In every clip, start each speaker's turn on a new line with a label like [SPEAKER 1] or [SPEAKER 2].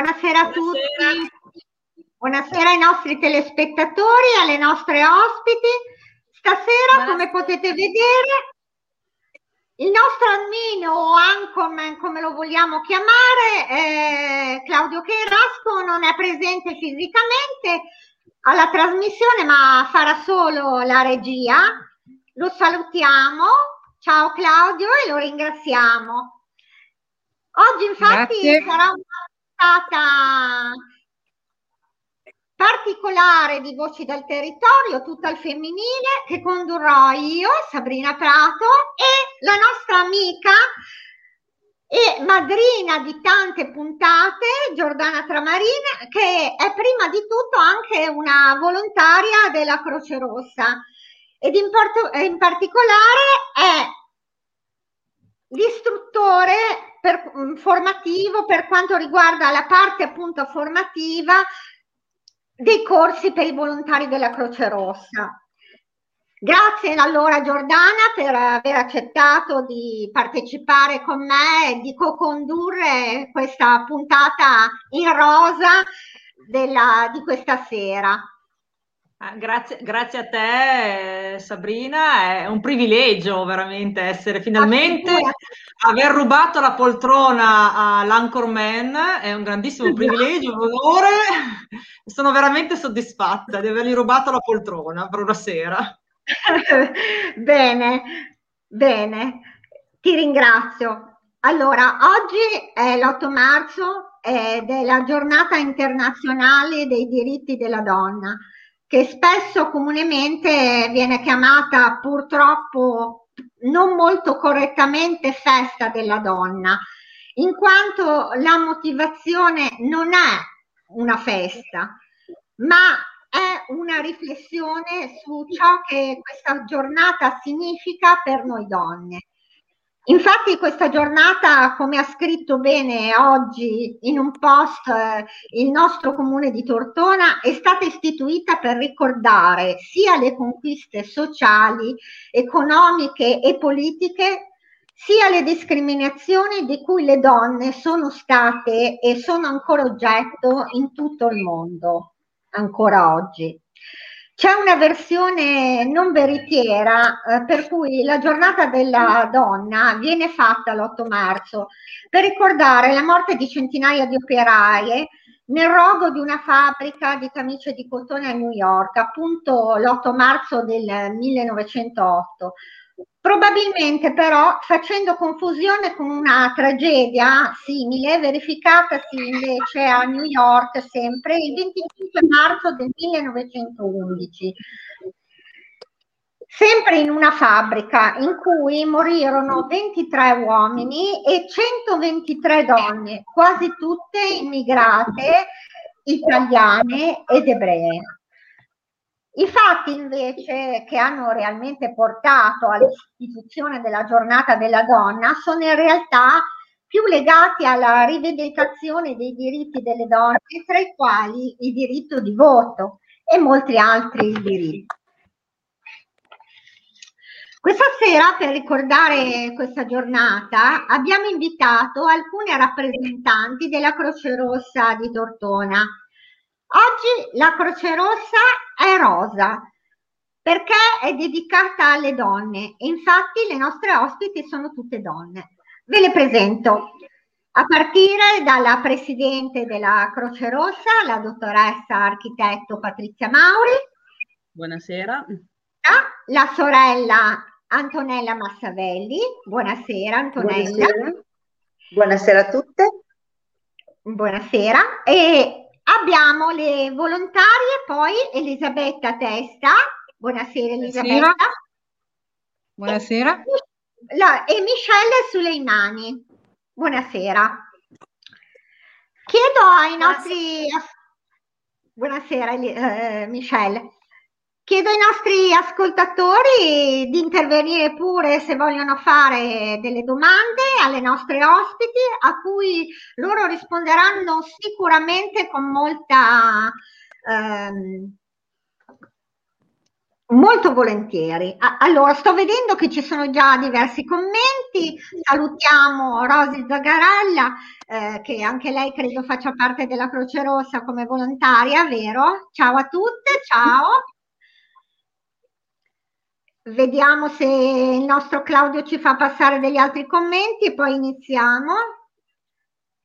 [SPEAKER 1] Buonasera, a tutti. Buonasera ai nostri telespettatori, alle nostre ospiti. Stasera, come potete vedere, il nostro Armino o Anchorman, come lo vogliamo chiamare, eh, Claudio Cherasco, non è presente fisicamente alla trasmissione, ma farà solo la regia. Lo salutiamo. Ciao Claudio e lo ringraziamo. Oggi infatti Grazie. sarà una puntata particolare di Voci dal Territorio, tutta al femminile, che condurrò io, Sabrina Prato, e la nostra amica e madrina di tante puntate, Giordana Tramarin, che è prima di tutto anche una volontaria della Croce Rossa. Ed in, porto, in particolare è l'istruttore per, mm, formativo per quanto riguarda la parte appunto formativa dei corsi per i volontari della Croce Rossa. Grazie allora Giordana per aver accettato di partecipare con me e di co-condurre questa puntata in rosa della, di questa sera.
[SPEAKER 2] Ah, grazie, grazie, a te Sabrina, è un privilegio veramente essere finalmente aver rubato la poltrona all'Anchorman, è un grandissimo privilegio, un onore, sono veramente soddisfatta di avergli rubato la poltrona per una sera.
[SPEAKER 1] bene, bene, ti ringrazio. Allora, oggi è l'8 marzo ed è la giornata internazionale dei diritti della donna che spesso comunemente viene chiamata purtroppo non molto correttamente festa della donna, in quanto la motivazione non è una festa, ma è una riflessione su ciò che questa giornata significa per noi donne. Infatti questa giornata, come ha scritto bene oggi in un post eh, il nostro comune di Tortona, è stata istituita per ricordare sia le conquiste sociali, economiche e politiche, sia le discriminazioni di cui le donne sono state e sono ancora oggetto in tutto il mondo, ancora oggi. C'è una versione non veritiera eh, per cui la giornata della donna viene fatta l'8 marzo per ricordare la morte di centinaia di operaie nel rogo di una fabbrica di camicie di cotone a New York, appunto l'8 marzo del 1908. Probabilmente però facendo confusione con una tragedia simile verificatasi invece a New York sempre il 25 marzo del 1911 sempre in una fabbrica in cui morirono 23 uomini e 123 donne, quasi tutte immigrate italiane ed ebree. I fatti invece che hanno realmente portato all'istituzione della giornata della donna sono in realtà più legati alla rivendicazione dei diritti delle donne, tra i quali il diritto di voto e molti altri diritti. Questa sera, per ricordare questa giornata, abbiamo invitato alcune rappresentanti della Croce Rossa di Tortona Oggi la Croce Rossa è rosa perché è dedicata alle donne e infatti le nostre ospiti sono tutte donne. Ve le presento. A partire dalla presidente della Croce Rossa, la dottoressa architetto Patrizia Mauri.
[SPEAKER 3] Buonasera.
[SPEAKER 1] La sorella Antonella Massavelli. Buonasera Antonella.
[SPEAKER 4] Buonasera, Buonasera a tutte.
[SPEAKER 1] Buonasera. E Abbiamo le volontarie, poi Elisabetta Testa. Buonasera Elisabetta.
[SPEAKER 3] Buonasera.
[SPEAKER 1] E, la, e Michelle Suleimani. Buonasera. Chiedo ai nostri... Buonasera eh, Michelle. Chiedo ai nostri ascoltatori di intervenire pure se vogliono fare delle domande alle nostre ospiti, a cui loro risponderanno sicuramente con molta, ehm, Molto volentieri. Allora, sto vedendo che ci sono già diversi commenti. Salutiamo Rosy Zagarella, eh, che anche lei credo faccia parte della Croce Rossa come volontaria, vero? Ciao a tutte, ciao. Vediamo se il nostro Claudio ci fa passare degli altri commenti e poi iniziamo.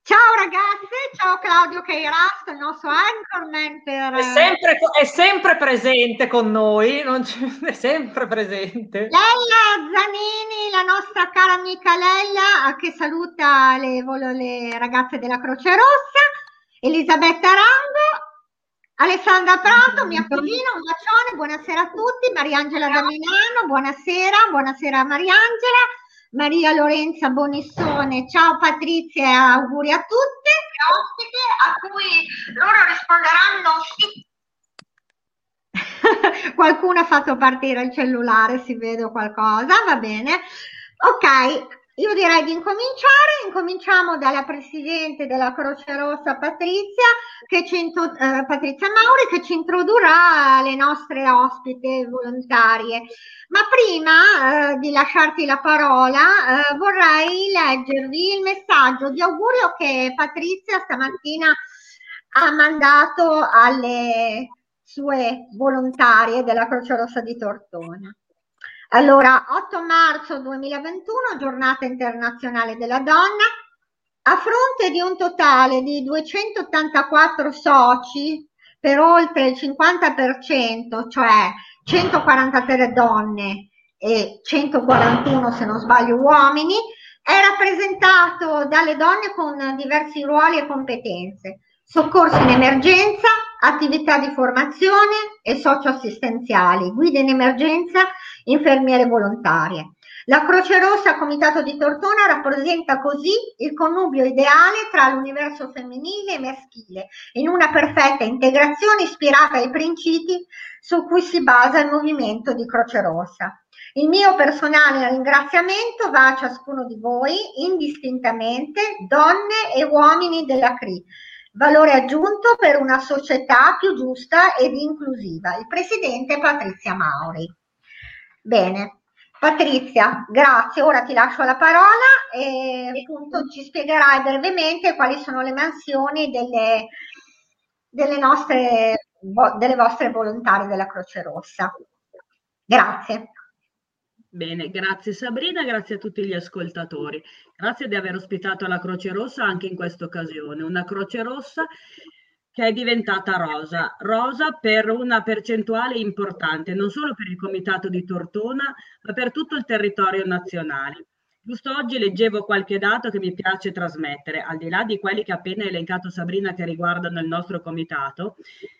[SPEAKER 1] Ciao ragazze, ciao Claudio Cairasto, il nostro anchorman per...
[SPEAKER 2] È sempre, è sempre presente con noi, è sempre presente.
[SPEAKER 1] Lella Zanini, la nostra cara amica Lella, che saluta le, le ragazze della Croce Rossa, Elisabetta Rango, Alessandra Prato, mia cugina, un bacione, buonasera a tutti, Mariangela da Milano, buonasera, buonasera Mariangela. Maria Lorenza Bonissone, ciao Patrizia e auguri a tutte, ospite a cui loro risponderanno sì. Qualcuno ha fatto partire il cellulare, si vede qualcosa, va bene. Ok, io direi di incominciare, incominciamo dalla Presidente della Croce Rossa Patrizia, ci, eh, Patrizia Mauri, che ci introdurrà le nostre ospite volontarie. Ma prima eh, di lasciarti la parola, eh, vorrei leggervi il messaggio di augurio che Patrizia stamattina ha mandato alle sue volontarie della Croce Rossa di Tortona. Allora, 8 marzo 2021, giornata internazionale della donna, a fronte di un totale di 284 soci per oltre il 50%, cioè 143 donne e 141, se non sbaglio, uomini, è rappresentato dalle donne con diversi ruoli e competenze, soccorsi in emergenza, attività di formazione e socioassistenziali, guide in emergenza, infermiere volontarie. La Croce Rossa Comitato di Tortona rappresenta così il connubio ideale tra l'universo femminile e maschile, in una perfetta integrazione ispirata ai principi su cui si basa il movimento di Croce Rossa. Il mio personale ringraziamento va a ciascuno di voi, indistintamente, donne e uomini della CRI, valore aggiunto per una società più giusta ed inclusiva. Il presidente Patrizia Mauri. Bene, Patrizia, grazie. Ora ti lascio la parola e appunto ci spiegherai brevemente quali sono le mansioni delle, delle, nostre, delle vostre volontarie della Croce Rossa. Grazie.
[SPEAKER 3] Bene, grazie Sabrina, grazie a tutti gli ascoltatori. Grazie di aver ospitato la Croce Rossa anche in questa occasione. Una Croce Rossa che è diventata rosa. Rosa per una percentuale importante, non solo per il Comitato di Tortona, ma per tutto il territorio nazionale. Giusto oggi leggevo qualche dato che mi piace trasmettere, al di là di quelli che ha appena elencato Sabrina che riguardano il nostro comitato.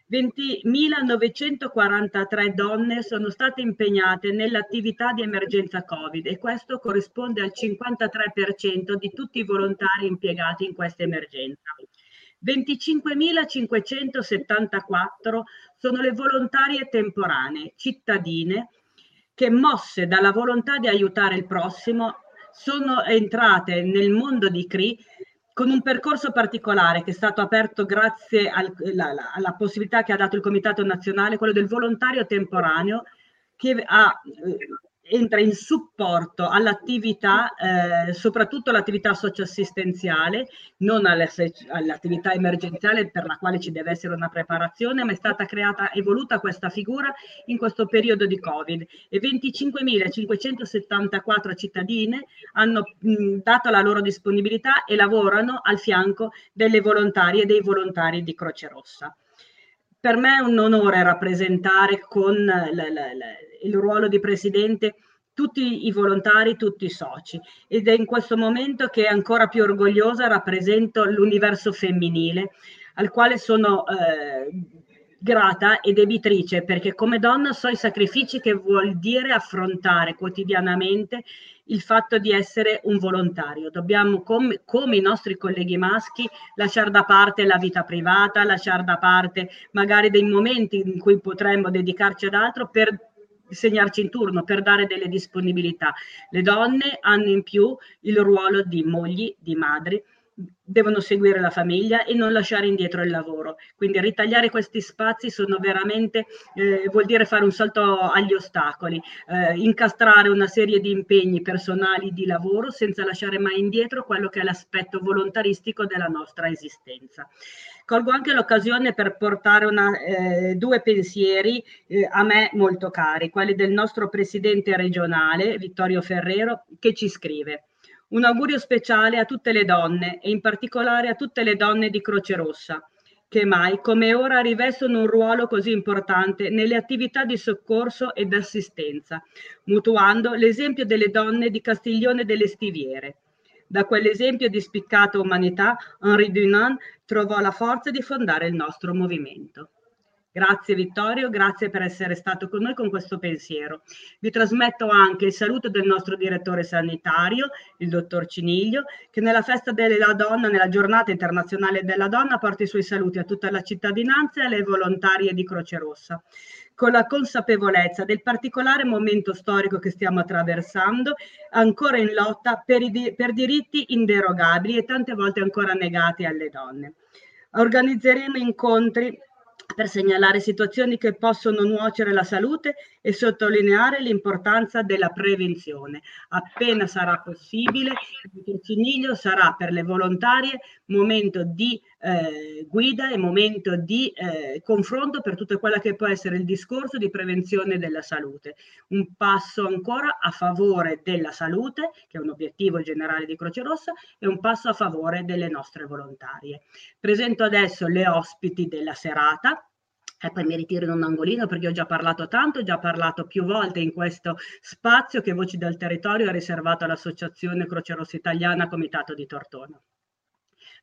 [SPEAKER 3] 20.943 donne sono state impegnate nell'attività di emergenza Covid e questo corrisponde al 53% di tutti i volontari impiegati in questa emergenza. 25.574 sono le volontarie temporanee, cittadine, che mosse dalla volontà di aiutare il prossimo sono entrate nel mondo di CRI con un percorso particolare che è stato aperto grazie al, la, la, alla possibilità che ha dato il Comitato Nazionale, quello del volontario temporaneo, che ha eh, entra in supporto all'attività, eh, soprattutto all'attività socioassistenziale, non all'attività emergenziale per la quale ci deve essere una preparazione, ma è stata creata, evoluta questa figura in questo periodo di Covid. E 25.574 cittadine hanno mh, dato la loro disponibilità e lavorano al fianco delle volontarie e dei volontari di Croce Rossa. Per me è un onore rappresentare con l, l, l, il ruolo di presidente tutti i volontari, tutti i soci ed è in questo momento che ancora più orgogliosa rappresento l'universo femminile al quale sono eh, grata e debitrice perché come donna so i sacrifici che vuol dire affrontare quotidianamente il fatto di essere un volontario. Dobbiamo, come, come i nostri colleghi maschi, lasciare da parte la vita privata, lasciare da parte magari dei momenti in cui potremmo dedicarci ad altro per segnarci in turno, per dare delle disponibilità. Le donne hanno in più il ruolo di mogli, di madri, devono seguire la famiglia e non lasciare indietro il lavoro. Quindi ritagliare questi spazi sono veramente, eh, vuol dire fare un salto agli ostacoli, eh, incastrare una serie di impegni personali di lavoro senza lasciare mai indietro quello che è l'aspetto volontaristico della nostra esistenza. Colgo anche l'occasione per portare una, eh, due pensieri eh, a me molto cari, quelli del nostro presidente regionale, Vittorio Ferrero, che ci scrive. Un augurio speciale a tutte le donne e in particolare a tutte le donne di Croce Rossa, che mai come ora rivestono un ruolo così importante nelle attività di soccorso ed assistenza, mutuando l'esempio delle donne di Castiglione delle Stiviere. Da quell'esempio di spiccata umanità, Henri Dunant trovò la forza di fondare il nostro movimento. Grazie Vittorio, grazie per essere stato con noi con questo pensiero. Vi trasmetto anche il saluto del nostro direttore sanitario, il dottor Ciniglio, che nella festa della donna, nella giornata internazionale della donna, porta i suoi saluti a tutta la cittadinanza e alle volontarie di Croce Rossa con la consapevolezza del particolare momento storico che stiamo attraversando, ancora in lotta per, i, per diritti inderogabili e tante volte ancora negati alle donne. Organizzeremo incontri per segnalare situazioni che possono nuocere la salute e sottolineare l'importanza della prevenzione. Appena sarà possibile, il Ciniglio sarà per le volontarie momento di eh, guida e momento di eh, confronto per tutto quello che può essere il discorso di prevenzione della salute. Un passo ancora a favore della salute, che è un obiettivo generale di Croce Rossa, e un passo a favore delle nostre volontarie. Presento adesso le ospiti della serata e poi mi ritiro in un angolino perché ho già parlato tanto, ho già parlato più volte in questo spazio che Voci del Territorio ha riservato all'Associazione Croce Rossa Italiana Comitato di Tortona.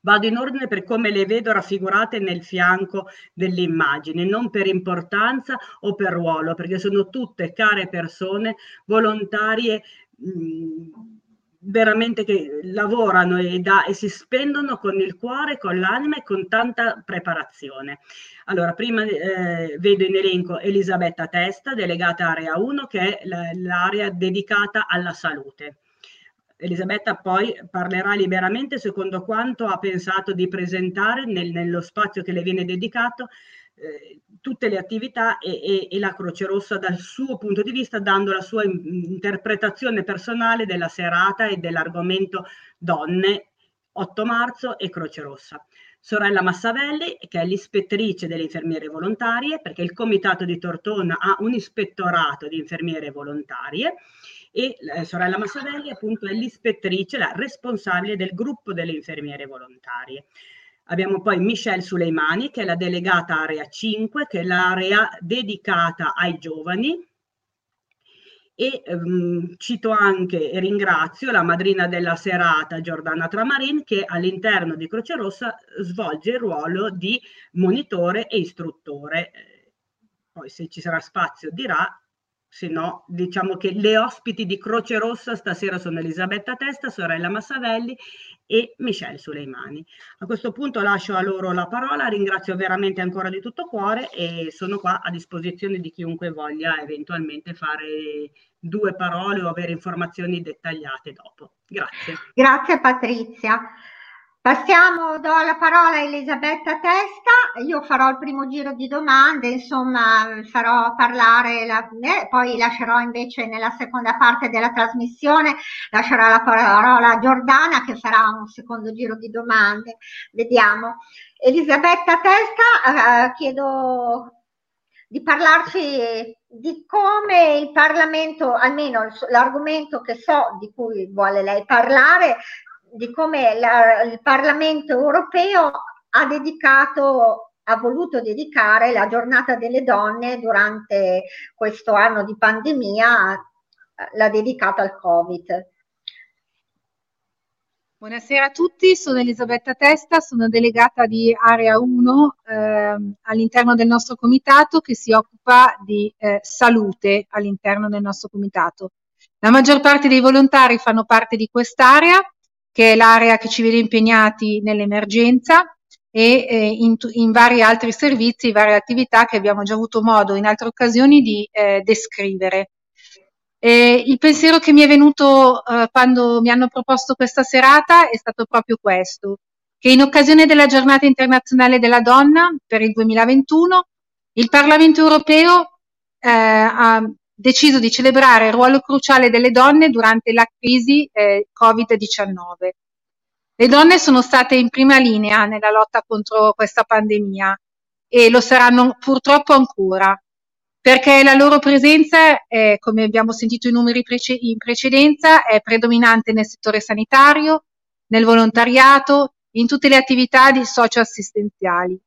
[SPEAKER 3] Vado in ordine per come le vedo raffigurate nel fianco dell'immagine, non per importanza o per ruolo, perché sono tutte care persone volontarie. Mh, veramente che lavorano e, da, e, si spendono con il cuore, con l'anima e con tanta preparazione. Allora, prima eh, vedo in elenco Elisabetta Testa, delegata area 1, che è l'area dedicata alla salute. Elisabetta poi parlerà liberamente secondo quanto ha pensato di presentare nel, nello spazio che le viene dedicato eh, tutte le attività e, e, e, la Croce Rossa dal suo punto di vista, dando la sua in, interpretazione personale della serata e dell'argomento donne 8 marzo e Croce Rossa. Sorella Massavelli, che è l'ispettrice delle infermiere volontarie, perché il comitato di Tortona ha un ispettorato di infermiere volontarie e eh, sorella Massavelli appunto è l'ispettrice, la responsabile del gruppo delle infermiere volontarie. Abbiamo poi Michelle Suleimani, che è la delegata area 5, che è l'area dedicata ai giovani. E ehm, cito anche e ringrazio la madrina della serata Giordana Tramarin che all'interno di Croce Rossa svolge il ruolo di monitore e istruttore. Poi se ci sarà spazio dirà, se no diciamo che le ospiti di Croce Rossa stasera sono Elisabetta Testa, sorella Massavelli e Michelle Suleimani. A questo punto lascio a loro la parola, ringrazio veramente ancora di tutto cuore e sono qua a disposizione di chiunque voglia eventualmente fare due parole o avere informazioni dettagliate dopo. Grazie.
[SPEAKER 1] Grazie Patrizia. Passiamo, do la parola a Elisabetta Testa, io farò il primo giro di domande, insomma farò parlare, la, eh, poi lascerò invece nella seconda parte della trasmissione, lascerò la parola a Giordana che farà un secondo giro di domande, vediamo. Elisabetta Testa, eh, chiedo di parlarci di come il Parlamento, almeno l'argomento che so di cui vuole lei parlare, di come la, il Parlamento europeo ha dedicato ha voluto dedicare la giornata delle donne durante questo anno di pandemia, l'ha dedicata al Covid.
[SPEAKER 5] Buonasera a tutti, sono Elisabetta Testa, sono delegata di Area 1 eh, all'interno del nostro comitato che si occupa di eh, salute all'interno del nostro comitato. La maggior parte dei volontari fanno parte di quest'area che è l'area che ci vede impegnati nell'emergenza e eh, in, in, vari altri servizi, varie attività che abbiamo già avuto modo in altre occasioni di eh, descrivere. E il pensiero che mi è venuto eh, quando mi hanno proposto questa serata è stato proprio questo, che in occasione della giornata internazionale della donna per il 2021 il Parlamento europeo eh, ha deciso di celebrare il ruolo cruciale delle donne durante la crisi eh, Covid-19. Le donne sono state in prima linea nella lotta contro questa pandemia e lo saranno purtroppo ancora, perché la loro presenza, è, come abbiamo sentito i numeri prece- in precedenza, è predominante nel settore sanitario, nel volontariato, in tutte le attività di socioassistenziali.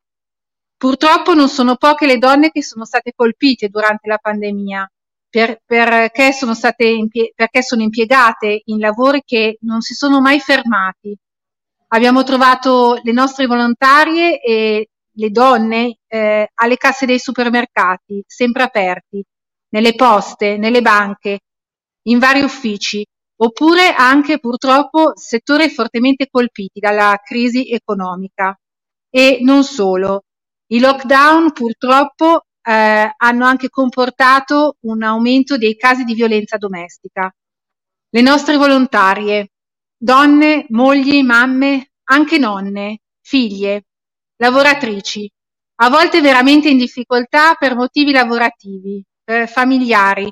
[SPEAKER 5] Purtroppo non sono poche le donne che sono state colpite durante la pandemia per, perché, sono state impie- perché sono impiegate in lavori che non si sono mai fermati. Abbiamo trovato le nostre volontarie e le donne eh, alle casse dei supermercati, sempre aperti, nelle poste, nelle banche, in vari uffici, oppure anche purtroppo settori fortemente colpiti dalla crisi economica. E non solo. I lockdown purtroppo eh, hanno anche comportato un aumento dei casi di violenza domestica. Le nostre volontarie, donne, mogli, mamme, anche nonne, figlie, lavoratrici, a volte veramente in difficoltà per motivi lavorativi, eh, familiari,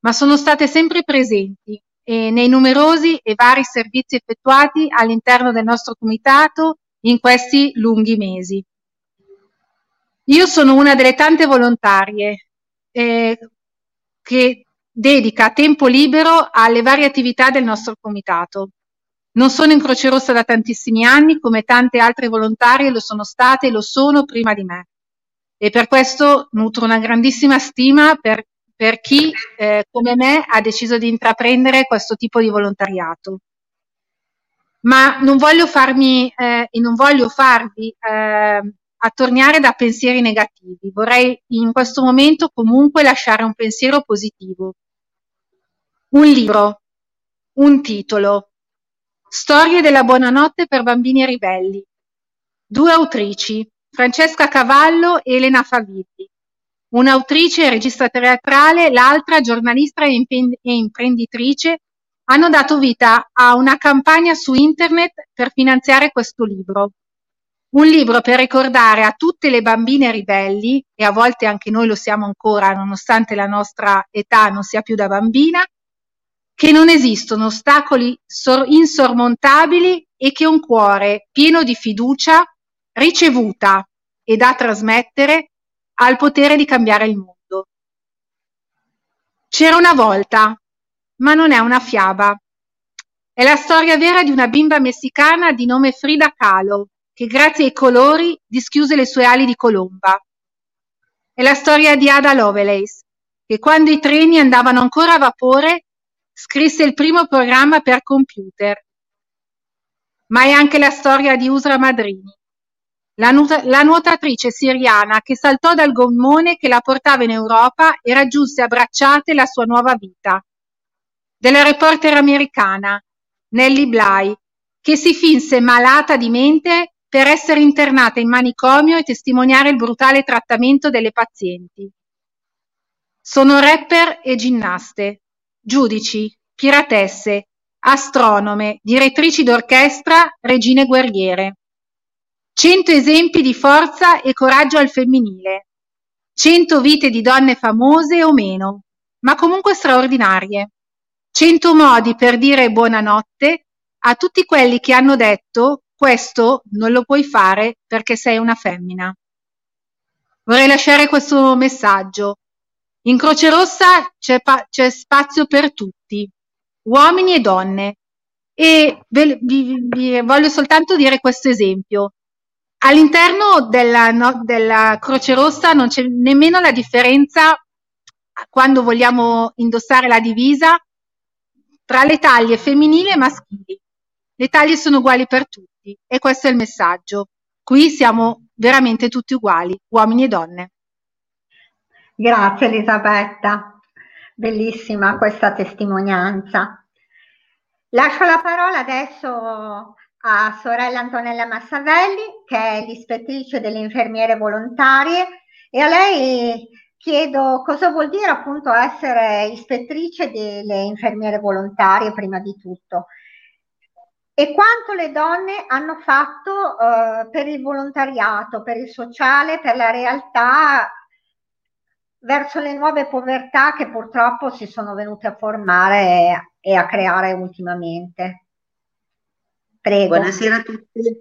[SPEAKER 5] ma sono state sempre presenti e nei numerosi e vari servizi effettuati all'interno del nostro comitato in questi lunghi mesi. Io sono una delle tante volontarie eh, che dedica tempo libero alle varie attività del nostro comitato. Non sono in Croce Rossa da tantissimi anni, come tante altre volontarie lo sono state e lo sono prima di me. E per questo nutro una grandissima stima per, per chi, eh, come me, ha deciso di intraprendere questo tipo di volontariato. Ma non voglio farmi eh, e non voglio farvi eh, attorniare da pensieri negativi. Vorrei in questo momento comunque lasciare un pensiero positivo. Un libro, un titolo, Storie della buonanotte per bambini ribelli. Due autrici, Francesca Cavallo e Elena Favilli. Un'autrice e regista teatrale, l'altra giornalista e imprenditrice, hanno dato vita a una campagna su internet per finanziare questo libro. Un libro per ricordare a tutte le bambine ribelli, e a volte anche noi lo siamo ancora, nonostante la nostra età non sia più da bambina, che non esistono ostacoli insormontabili e che un cuore pieno di fiducia ricevuta e da trasmettere ha il potere di cambiare il mondo. C'era una volta, ma non è una fiaba. È la storia vera di una bimba messicana di nome Frida Kahlo, che grazie ai colori dischiuse le sue ali di colomba. È la storia di Ada Lovelace, che quando i treni andavano ancora a vapore scrisse il primo programma per computer. Ma è anche la storia di Usra Madrini, la, nu- la nuotatrice siriana che saltò dal gommone che la portava in Europa e raggiunse a bracciate la sua nuova vita. Della reporter americana, Nellie Bly, che si finse malata di mente per essere internata in manicomio e testimoniare il brutale trattamento delle pazienti. Sono rapper e ginnaste, giudici, piratesse, astronome, direttrici d'orchestra, regine guerriere. Cento esempi di forza e coraggio al femminile. Cento vite di donne famose o meno, ma comunque straordinarie. Cento modi per dire buonanotte a tutti quelli che hanno detto questo non lo puoi fare perché sei una femmina. Vorrei lasciare questo messaggio. In Croce Rossa c'è, pa- c'è spazio per tutti, uomini e donne. E ve, vi, vi voglio soltanto dire questo esempio. All'interno della, no, della Croce Rossa non c'è nemmeno la differenza quando vogliamo indossare la divisa tra le taglie femminili e maschili. Le taglie sono uguali per tutti e questo è il messaggio. Qui siamo veramente tutti uguali, uomini e donne.
[SPEAKER 1] Grazie Elisabetta, bellissima questa testimonianza. Lascio la parola adesso a sorella Antonella Massavelli, che è l'ispettrice delle infermiere volontarie, e a lei chiedo cosa vuol dire appunto essere ispettrice delle infermiere volontarie prima di tutto e quanto le donne hanno fatto eh, per il volontariato, per il sociale, per la realtà verso le nuove povertà che purtroppo si sono venute a formare e a creare ultimamente.
[SPEAKER 4] Prego. Buonasera a tutti,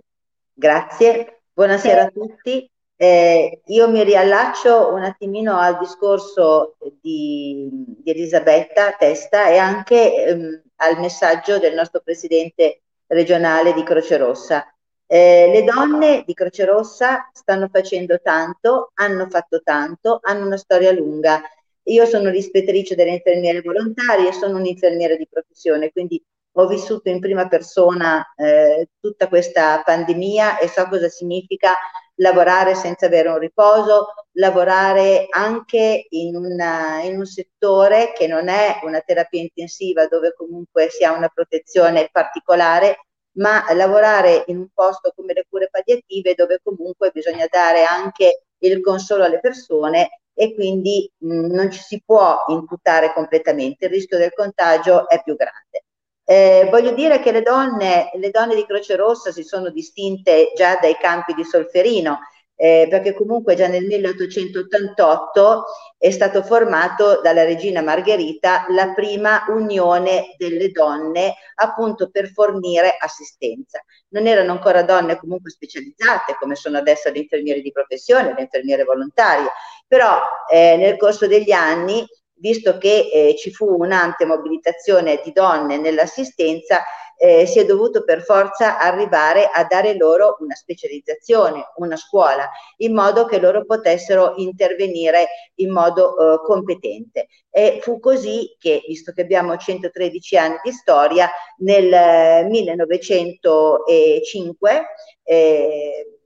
[SPEAKER 4] grazie. Buonasera sì. a tutti. Eh, io mi riallaccio un attimino al discorso di, di Elisabetta Testa e anche ehm, al messaggio del nostro presidente regionale di Croce Rossa. Eh, le donne di Croce Rossa stanno facendo tanto, hanno fatto tanto, hanno una storia lunga. Io sono l'ispettrice delle infermiere volontarie sono un'infermiera di professione, quindi ho vissuto in prima persona eh, tutta questa pandemia e so cosa significa lavorare senza avere un riposo, lavorare anche in, una, in un settore che non è una terapia intensiva dove comunque si ha una protezione particolare, ma lavorare in un posto come le cure palliative dove comunque bisogna dare anche il consolo alle persone e quindi mh, non ci si può imputare completamente, il rischio del contagio è più grande. Eh, voglio dire che le donne, le donne di Croce Rossa si sono distinte già dai campi di Solferino, eh, perché comunque già nel 1888 è stato formato dalla regina Margherita la prima unione delle donne appunto per fornire assistenza. Non erano ancora donne comunque specializzate come sono adesso le infermiere di professione, le infermiere volontarie, però eh, nel corso degli anni visto che eh, ci fu un'ampia mobilitazione di donne nell'assistenza, eh, si è dovuto per forza arrivare a dare loro una specializzazione, una scuola, in modo che loro potessero intervenire in modo eh, competente. E fu così che, visto che abbiamo 113 anni di storia, nel 1905 eh,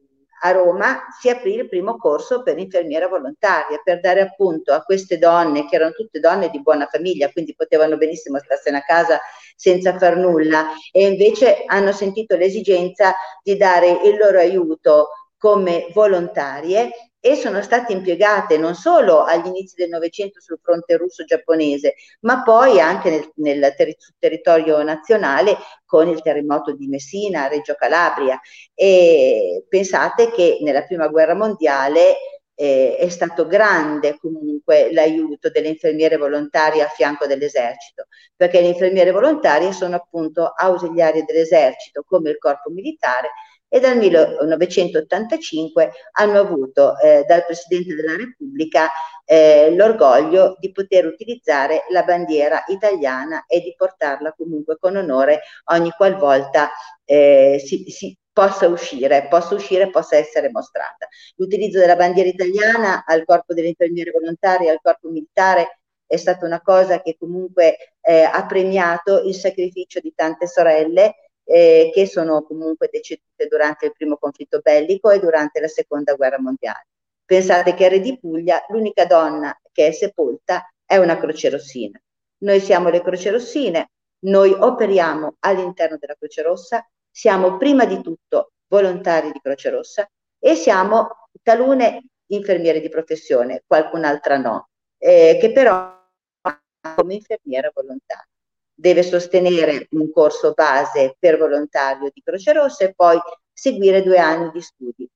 [SPEAKER 4] a Roma si aprì il primo corso per infermiera volontaria per dare appunto a queste donne, che erano tutte donne di buona famiglia, quindi potevano benissimo starsene a casa senza far nulla, e invece hanno sentito l'esigenza di dare il loro aiuto come volontarie e sono state impiegate non solo agli inizi del Novecento sul fronte russo-giapponese, ma poi anche nel, nel ter- territorio nazionale con il terremoto di Messina, Reggio Calabria. E pensate che nella prima guerra mondiale eh, è stato grande comunque l'aiuto delle infermiere volontarie a fianco dell'esercito, perché le infermiere volontarie sono appunto ausiliarie dell'esercito come il corpo militare e dal 1985 hanno avuto eh, dal Presidente della Repubblica eh, l'orgoglio di poter utilizzare la bandiera italiana e di portarla comunque con onore ogni qualvolta eh, si, si possa uscire, possa uscire, possa essere mostrata. L'utilizzo della bandiera italiana al corpo delle infermiere volontarie, al corpo militare è stata una cosa che comunque eh, ha premiato il sacrificio di tante sorelle eh, che sono comunque decedute durante il primo conflitto bellico e durante la seconda guerra mondiale. Pensate che a Re di Puglia l'unica donna che è sepolta è una croce rossina. Noi siamo le croce rossine, noi operiamo all'interno della Croce Rossa, siamo prima di tutto volontari di Croce Rossa e siamo talune infermiere di professione, qualcun'altra no, eh, che però come infermiera volontaria deve sostenere un corso base per volontario di Croce Rossa e poi seguire due anni di studi.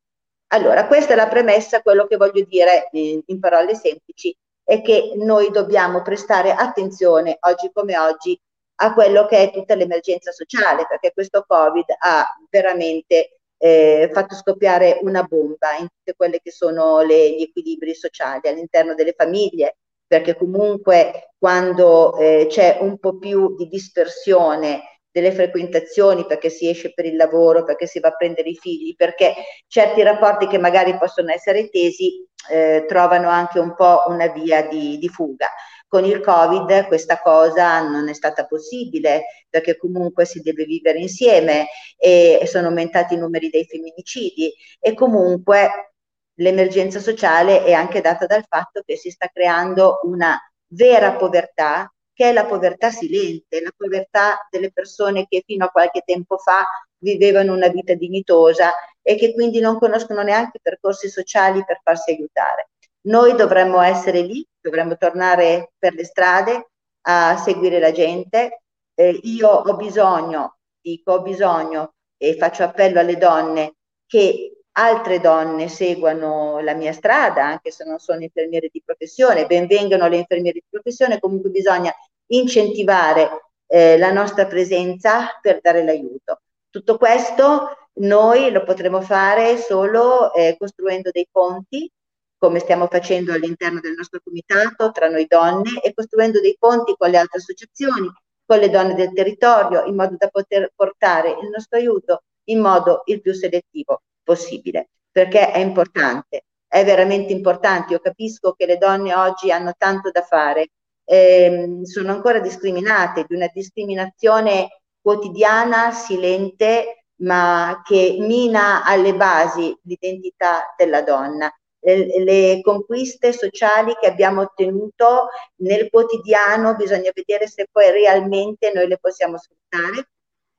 [SPEAKER 4] Allora, questa è la premessa, quello che voglio dire in, in parole semplici è che noi dobbiamo prestare attenzione oggi come oggi a quello che è tutta l'emergenza sociale, perché questo Covid ha veramente eh, fatto scoppiare una bomba in tutte quelle che sono le, gli equilibri sociali all'interno delle famiglie, perché comunque quando eh, c'è un po' più di dispersione delle frequentazioni perché si esce per il lavoro, perché si va a prendere i figli, perché certi rapporti che magari possono essere tesi eh, trovano anche un po' una via di, di fuga. Con il Covid questa cosa non è stata possibile perché comunque si deve vivere insieme e sono aumentati i numeri dei femminicidi e comunque l'emergenza sociale è anche data dal fatto che si sta creando una vera povertà, che è la povertà silente, la povertà delle persone che fino a qualche tempo fa vivevano una vita dignitosa e che quindi non conoscono neanche percorsi sociali per farsi aiutare. Noi dovremmo essere lì, dovremmo tornare per le strade a seguire la gente. Eh, io ho bisogno, dico, ho bisogno e faccio appello alle donne che altre donne seguano la mia strada, anche se non sono infermiere di professione, benvengano le infermiere di professione, comunque bisogna incentivare eh, la nostra presenza per dare l'aiuto. Tutto questo noi lo potremo fare solo eh, costruendo dei ponti, come stiamo facendo all'interno del nostro comitato, tra noi donne, e costruendo dei ponti con le altre associazioni, con le donne del territorio, in modo da poter portare il nostro aiuto in modo il più selettivo possibile, perché è importante, è veramente importante. Io capisco che le donne oggi hanno tanto da fare, ehm, sono ancora discriminate, di una discriminazione quotidiana, silente, ma che mina alle basi l'identità della donna. Le, conquiste sociali che abbiamo ottenuto nel quotidiano bisogna vedere se poi realmente noi le possiamo sfruttare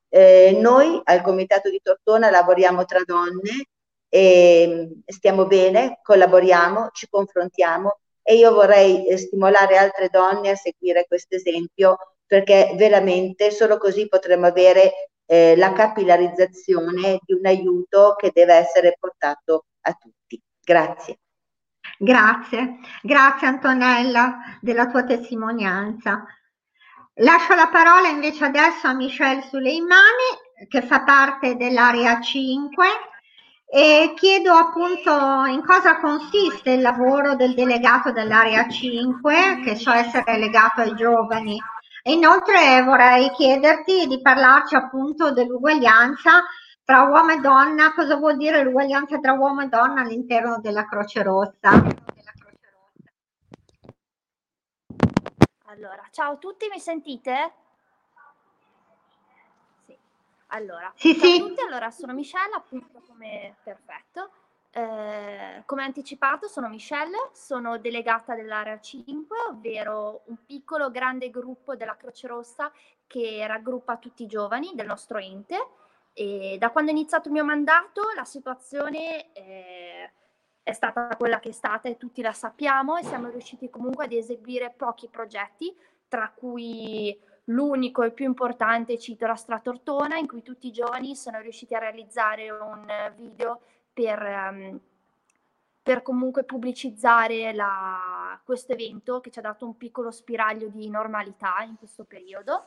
[SPEAKER 4] eh, noi al Comitato di Tortona lavoriamo tra donne e stiamo bene, collaboriamo, ci confrontiamo e io vorrei eh, stimolare altre donne a seguire questo esempio perché veramente solo così potremo avere eh, la capillarizzazione di un aiuto che deve essere portato a tutti. Grazie.
[SPEAKER 1] Grazie, grazie Antonella della tua testimonianza. Lascio la parola invece adesso a Michelle Suleimani, che fa parte dell'area 5, e chiedo appunto in cosa consiste il lavoro del delegato dell'area 5, che so essere legato ai giovani. E inoltre vorrei chiederti di parlarci appunto dell'uguaglianza tra uomo e donna, cosa vuol dire l'uguaglianza tra uomo e donna all'interno della Croce Rossa.
[SPEAKER 6] Allora, ciao a tutti, mi sentite? Sì. Allora,
[SPEAKER 1] sì,
[SPEAKER 6] ciao
[SPEAKER 1] sì.
[SPEAKER 6] a tutti, allora sono Michelle, appunto come perfetto. Eh, come anticipato sono Michelle, sono delegata dell'area 5, ovvero un piccolo grande gruppo della Croce Rossa che raggruppa tutti i giovani del nostro ente. E da quando è iniziato il mio mandato la situazione è è stata quella che è stata e tutti la sappiamo e siamo riusciti comunque ad eseguire pochi progetti, tra cui l'unico e più importante, cito la Stratortona, in cui tutti i giovani sono riusciti a realizzare un video per, um, per comunque pubblicizzare la, questo evento che ci ha dato un piccolo spiraglio di normalità in questo periodo.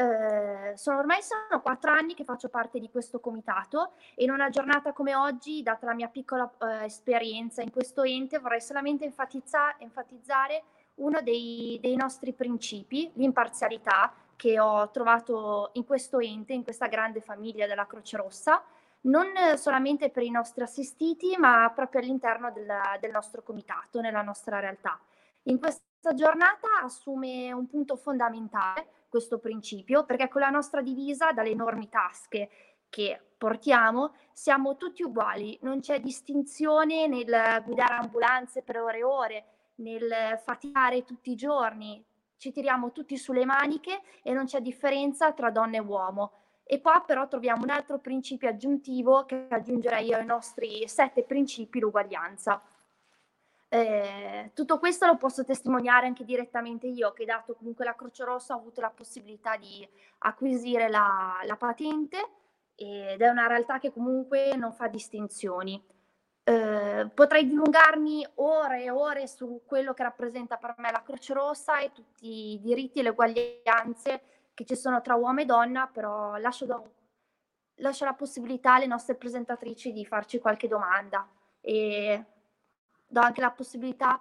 [SPEAKER 6] Eh, sono ormai sono quattro anni che faccio parte di questo comitato e in una giornata come oggi, data la mia piccola eh, esperienza in questo ente, vorrei solamente enfatizza- enfatizzare uno dei, dei nostri principi, l'imparzialità che ho trovato in questo ente, in questa grande famiglia della Croce Rossa, non solamente per i nostri assistiti, ma proprio all'interno del, del nostro comitato, nella nostra realtà. In questa giornata assume un punto fondamentale questo principio, perché con la nostra divisa, dalle enormi tasche che portiamo, siamo tutti uguali, non c'è distinzione nel guidare ambulanze per ore e ore, nel faticare tutti i giorni, ci tiriamo tutti sulle maniche e non c'è differenza tra donna e uomo. E qua però troviamo un altro principio aggiuntivo che aggiungerei ai nostri sette principi, l'uguaglianza. Eh, tutto questo lo posso testimoniare anche direttamente io, che dato comunque la Croce Rossa ho avuto la possibilità di acquisire la, la patente ed è una realtà che comunque non fa distinzioni. Eh, potrei dilungarmi ore e ore su quello che rappresenta per me la Croce Rossa e tutti i diritti e le uguaglianze che ci sono tra uomo e donna, però lascio, do, lascio la possibilità alle nostre presentatrici di farci qualche domanda. E do anche la possibilità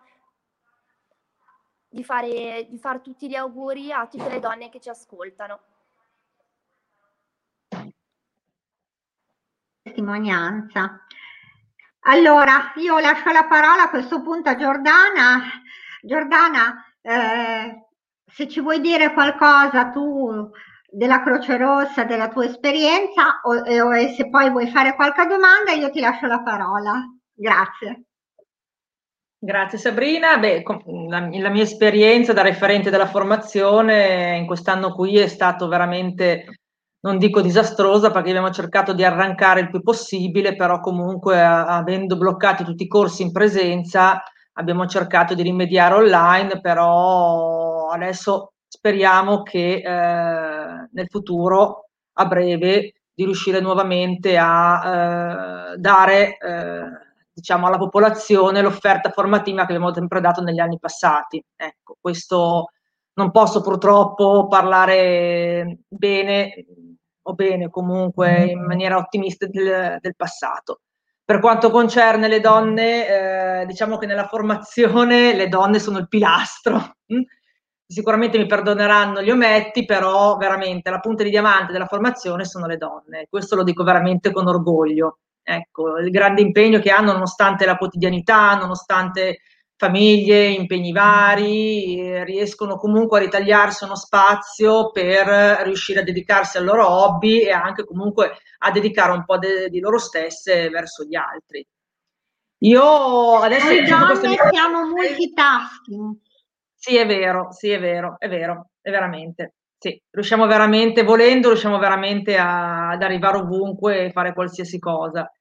[SPEAKER 6] di fare, di fare tutti gli auguri a tutte le donne che ci ascoltano.
[SPEAKER 1] Testimonianza. Allora, io lascio la parola a questo punto a Giordana. Giordana, eh, se ci vuoi dire qualcosa tu della Croce Rossa, della tua esperienza, o, o se poi vuoi fare qualche domanda, io ti lascio la parola. Grazie.
[SPEAKER 2] Grazie Sabrina. Beh, la, la, mia esperienza da referente della formazione in quest'anno qui è stato veramente, non dico disastrosa perché abbiamo cercato di arrancare il più possibile, però comunque avendo bloccati tutti i corsi in presenza abbiamo cercato di rimediare online, però adesso speriamo che eh, nel futuro, a breve, di riuscire nuovamente a eh, dare eh, diciamo, alla popolazione l'offerta formativa che abbiamo sempre dato negli anni passati. Ecco, questo non posso purtroppo parlare bene o bene comunque in maniera ottimista del, del passato. Per quanto concerne le donne, eh, diciamo che nella formazione le donne sono il pilastro. Sicuramente mi perdoneranno gli ometti, però veramente la punta di diamante della formazione sono le donne. Questo lo dico veramente con orgoglio. Ecco, il grande impegno che hanno nonostante la quotidianità, nonostante famiglie, impegni vari, riescono comunque a ritagliarsi uno spazio per riuscire a dedicarsi al loro hobby e anche comunque a dedicare un po' de- di loro stesse verso gli altri. Io adesso...
[SPEAKER 1] Noi donne siamo multitasking.
[SPEAKER 2] Sì, è vero, sì, è vero, è vero, è veramente. Sì, riusciamo veramente, volendo, riusciamo veramente a, ad arrivare ovunque e fare qualsiasi cosa.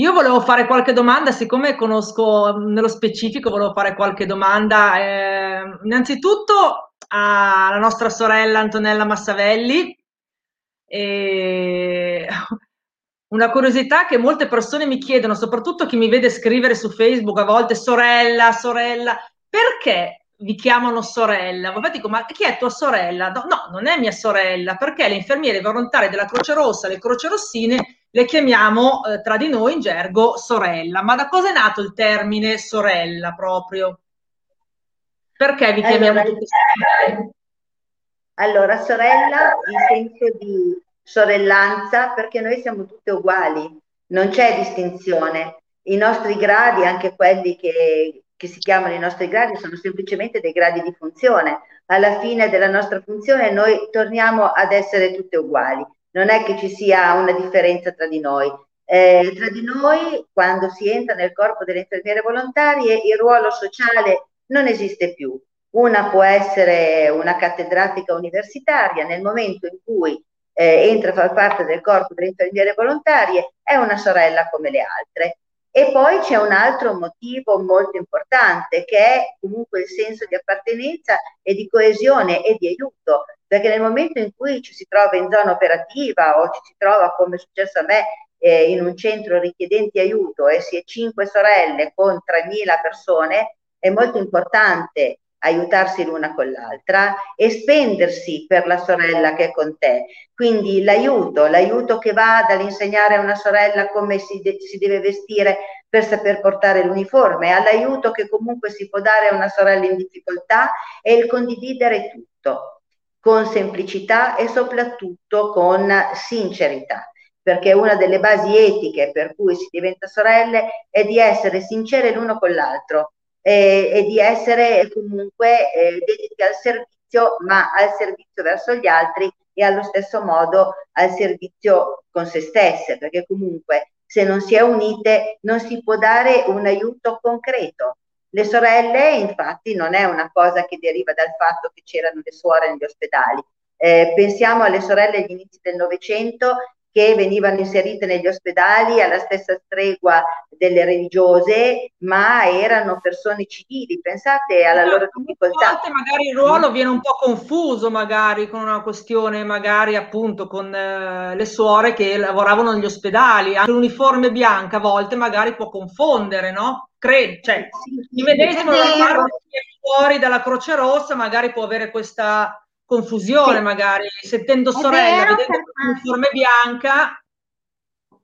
[SPEAKER 2] Io volevo fare qualche domanda, siccome conosco nello specifico, volevo fare qualche domanda. Eh, innanzitutto alla nostra sorella Antonella Massavelli. E una curiosità che molte persone mi chiedono, soprattutto chi mi vede scrivere su Facebook a volte sorella, sorella, perché vi chiamano sorella? Vabbè, dico, ma chi è tua sorella? No, no, non è mia sorella, perché le infermiere volontarie della Croce Rossa, le Croce Rossine, le chiamiamo eh, tra di noi in gergo sorella. Ma da cosa è nato il termine sorella proprio? Perché vi chiamiamo
[SPEAKER 4] allora,
[SPEAKER 2] tutti sorelle?
[SPEAKER 4] Allora, sorella in senso di sorellanza, perché noi siamo tutte uguali, non c'è distinzione. I nostri gradi, anche quelli che, che si chiamano i nostri gradi, sono semplicemente dei gradi di funzione. Alla fine della nostra funzione noi torniamo ad essere tutte uguali non è che ci sia una differenza tra di noi. Eh, tra di noi, quando si entra nel corpo delle infermiere volontarie, il ruolo sociale non esiste più. Una può essere una cattedratica universitaria, nel momento in cui eh, entra a far parte del corpo delle infermiere volontarie, è una sorella come le altre. E poi c'è un altro motivo molto importante che è comunque il senso di appartenenza e di coesione e di aiuto. Perché nel momento in cui ci si trova in zona operativa o ci si trova, come è successo a me, eh, in un centro richiedenti aiuto e si è cinque sorelle con 3.000 persone, è molto importante aiutarsi l'una con l'altra e spendersi per la sorella che è con te. Quindi l'aiuto, l'aiuto che va dall'insegnare a una sorella come si, de- si deve vestire per saper portare l'uniforme, all'aiuto che comunque si può dare a una sorella in difficoltà e il condividere tutto con semplicità e soprattutto con sincerità, perché una delle basi etiche per cui si diventa sorelle è di essere sincere l'uno con l'altro e, e di essere comunque eh, dediti al servizio, ma al servizio verso gli altri e allo stesso modo al servizio con se stesse, perché comunque se non si è unite non si può dare un aiuto concreto, le sorelle, infatti, non è una cosa che deriva dal fatto che c'erano le suore negli ospedali. Eh, pensiamo alle sorelle agli inizi del Novecento che venivano inserite negli ospedali alla stessa stregua delle religiose, ma erano persone civili. Pensate alla loro difficoltà. A
[SPEAKER 2] volte magari il ruolo viene un po' confuso, magari con una questione, magari appunto con eh, le suore che lavoravano negli ospedali. Anche l'uniforme bianca a volte magari può confondere, no? Credo, cioè, sì, sì, il medesimo fuori dalla Croce Rossa magari può avere questa confusione sì. magari, sentendo sorella, vero, vedendo l'uniforme bianca.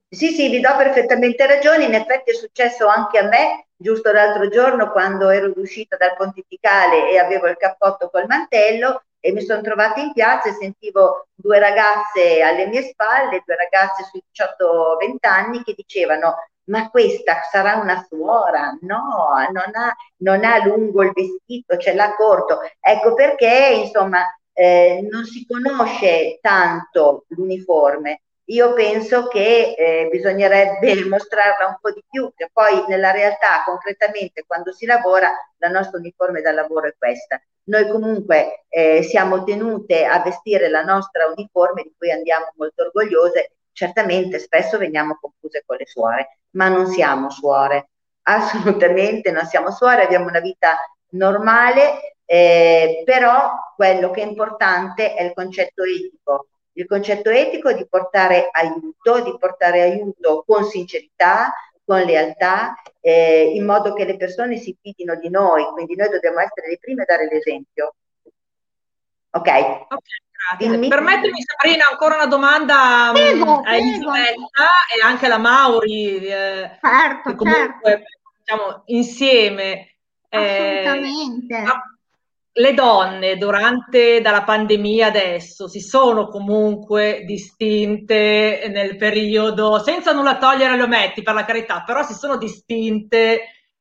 [SPEAKER 4] Sì, sì, vi do perfettamente ragione, in effetti è successo anche a me, giusto l'altro giorno quando ero uscita dal pontificale e avevo il cappotto col mantello e mi sono trovata in piazza e sentivo due ragazze alle mie spalle, due ragazze sui 18-20 anni che dicevano ma questa sarà una suora? No, non ha, non ha lungo il vestito, ce l'ha corto. Ecco perché, insomma, eh, non si conosce tanto l'uniforme. Io penso che eh, bisognerebbe mostrarla un po' di più, che poi nella realtà, concretamente, quando si lavora, la nostra uniforme da lavoro è questa. Noi comunque eh, siamo tenute a vestire la nostra uniforme, di cui andiamo molto orgogliose. Certamente spesso veniamo confuse con le suore, ma non siamo suore. assolutamente, non siamo suore, abbiamo una vita normale, eh, però quello che è importante è il concetto etico. Il concetto etico di portare aiuto, di portare aiuto con sincerità, con lealtà, eh, in modo che le persone si fidino di noi, quindi noi dobbiamo essere le prime a dare l'esempio. Ok?
[SPEAKER 2] okay Permettimi Sabrina ancora una domanda mm, prego, a Elisabetta e anche alla Mauri, eh, certo, comunque certo. diciamo, insieme.
[SPEAKER 1] Eh, Assolutamente. Eh,
[SPEAKER 2] le donne durante dalla pandemia adesso si sono comunque distinte nel periodo, senza nulla togliere agli ometti per la carità, però si sono distinte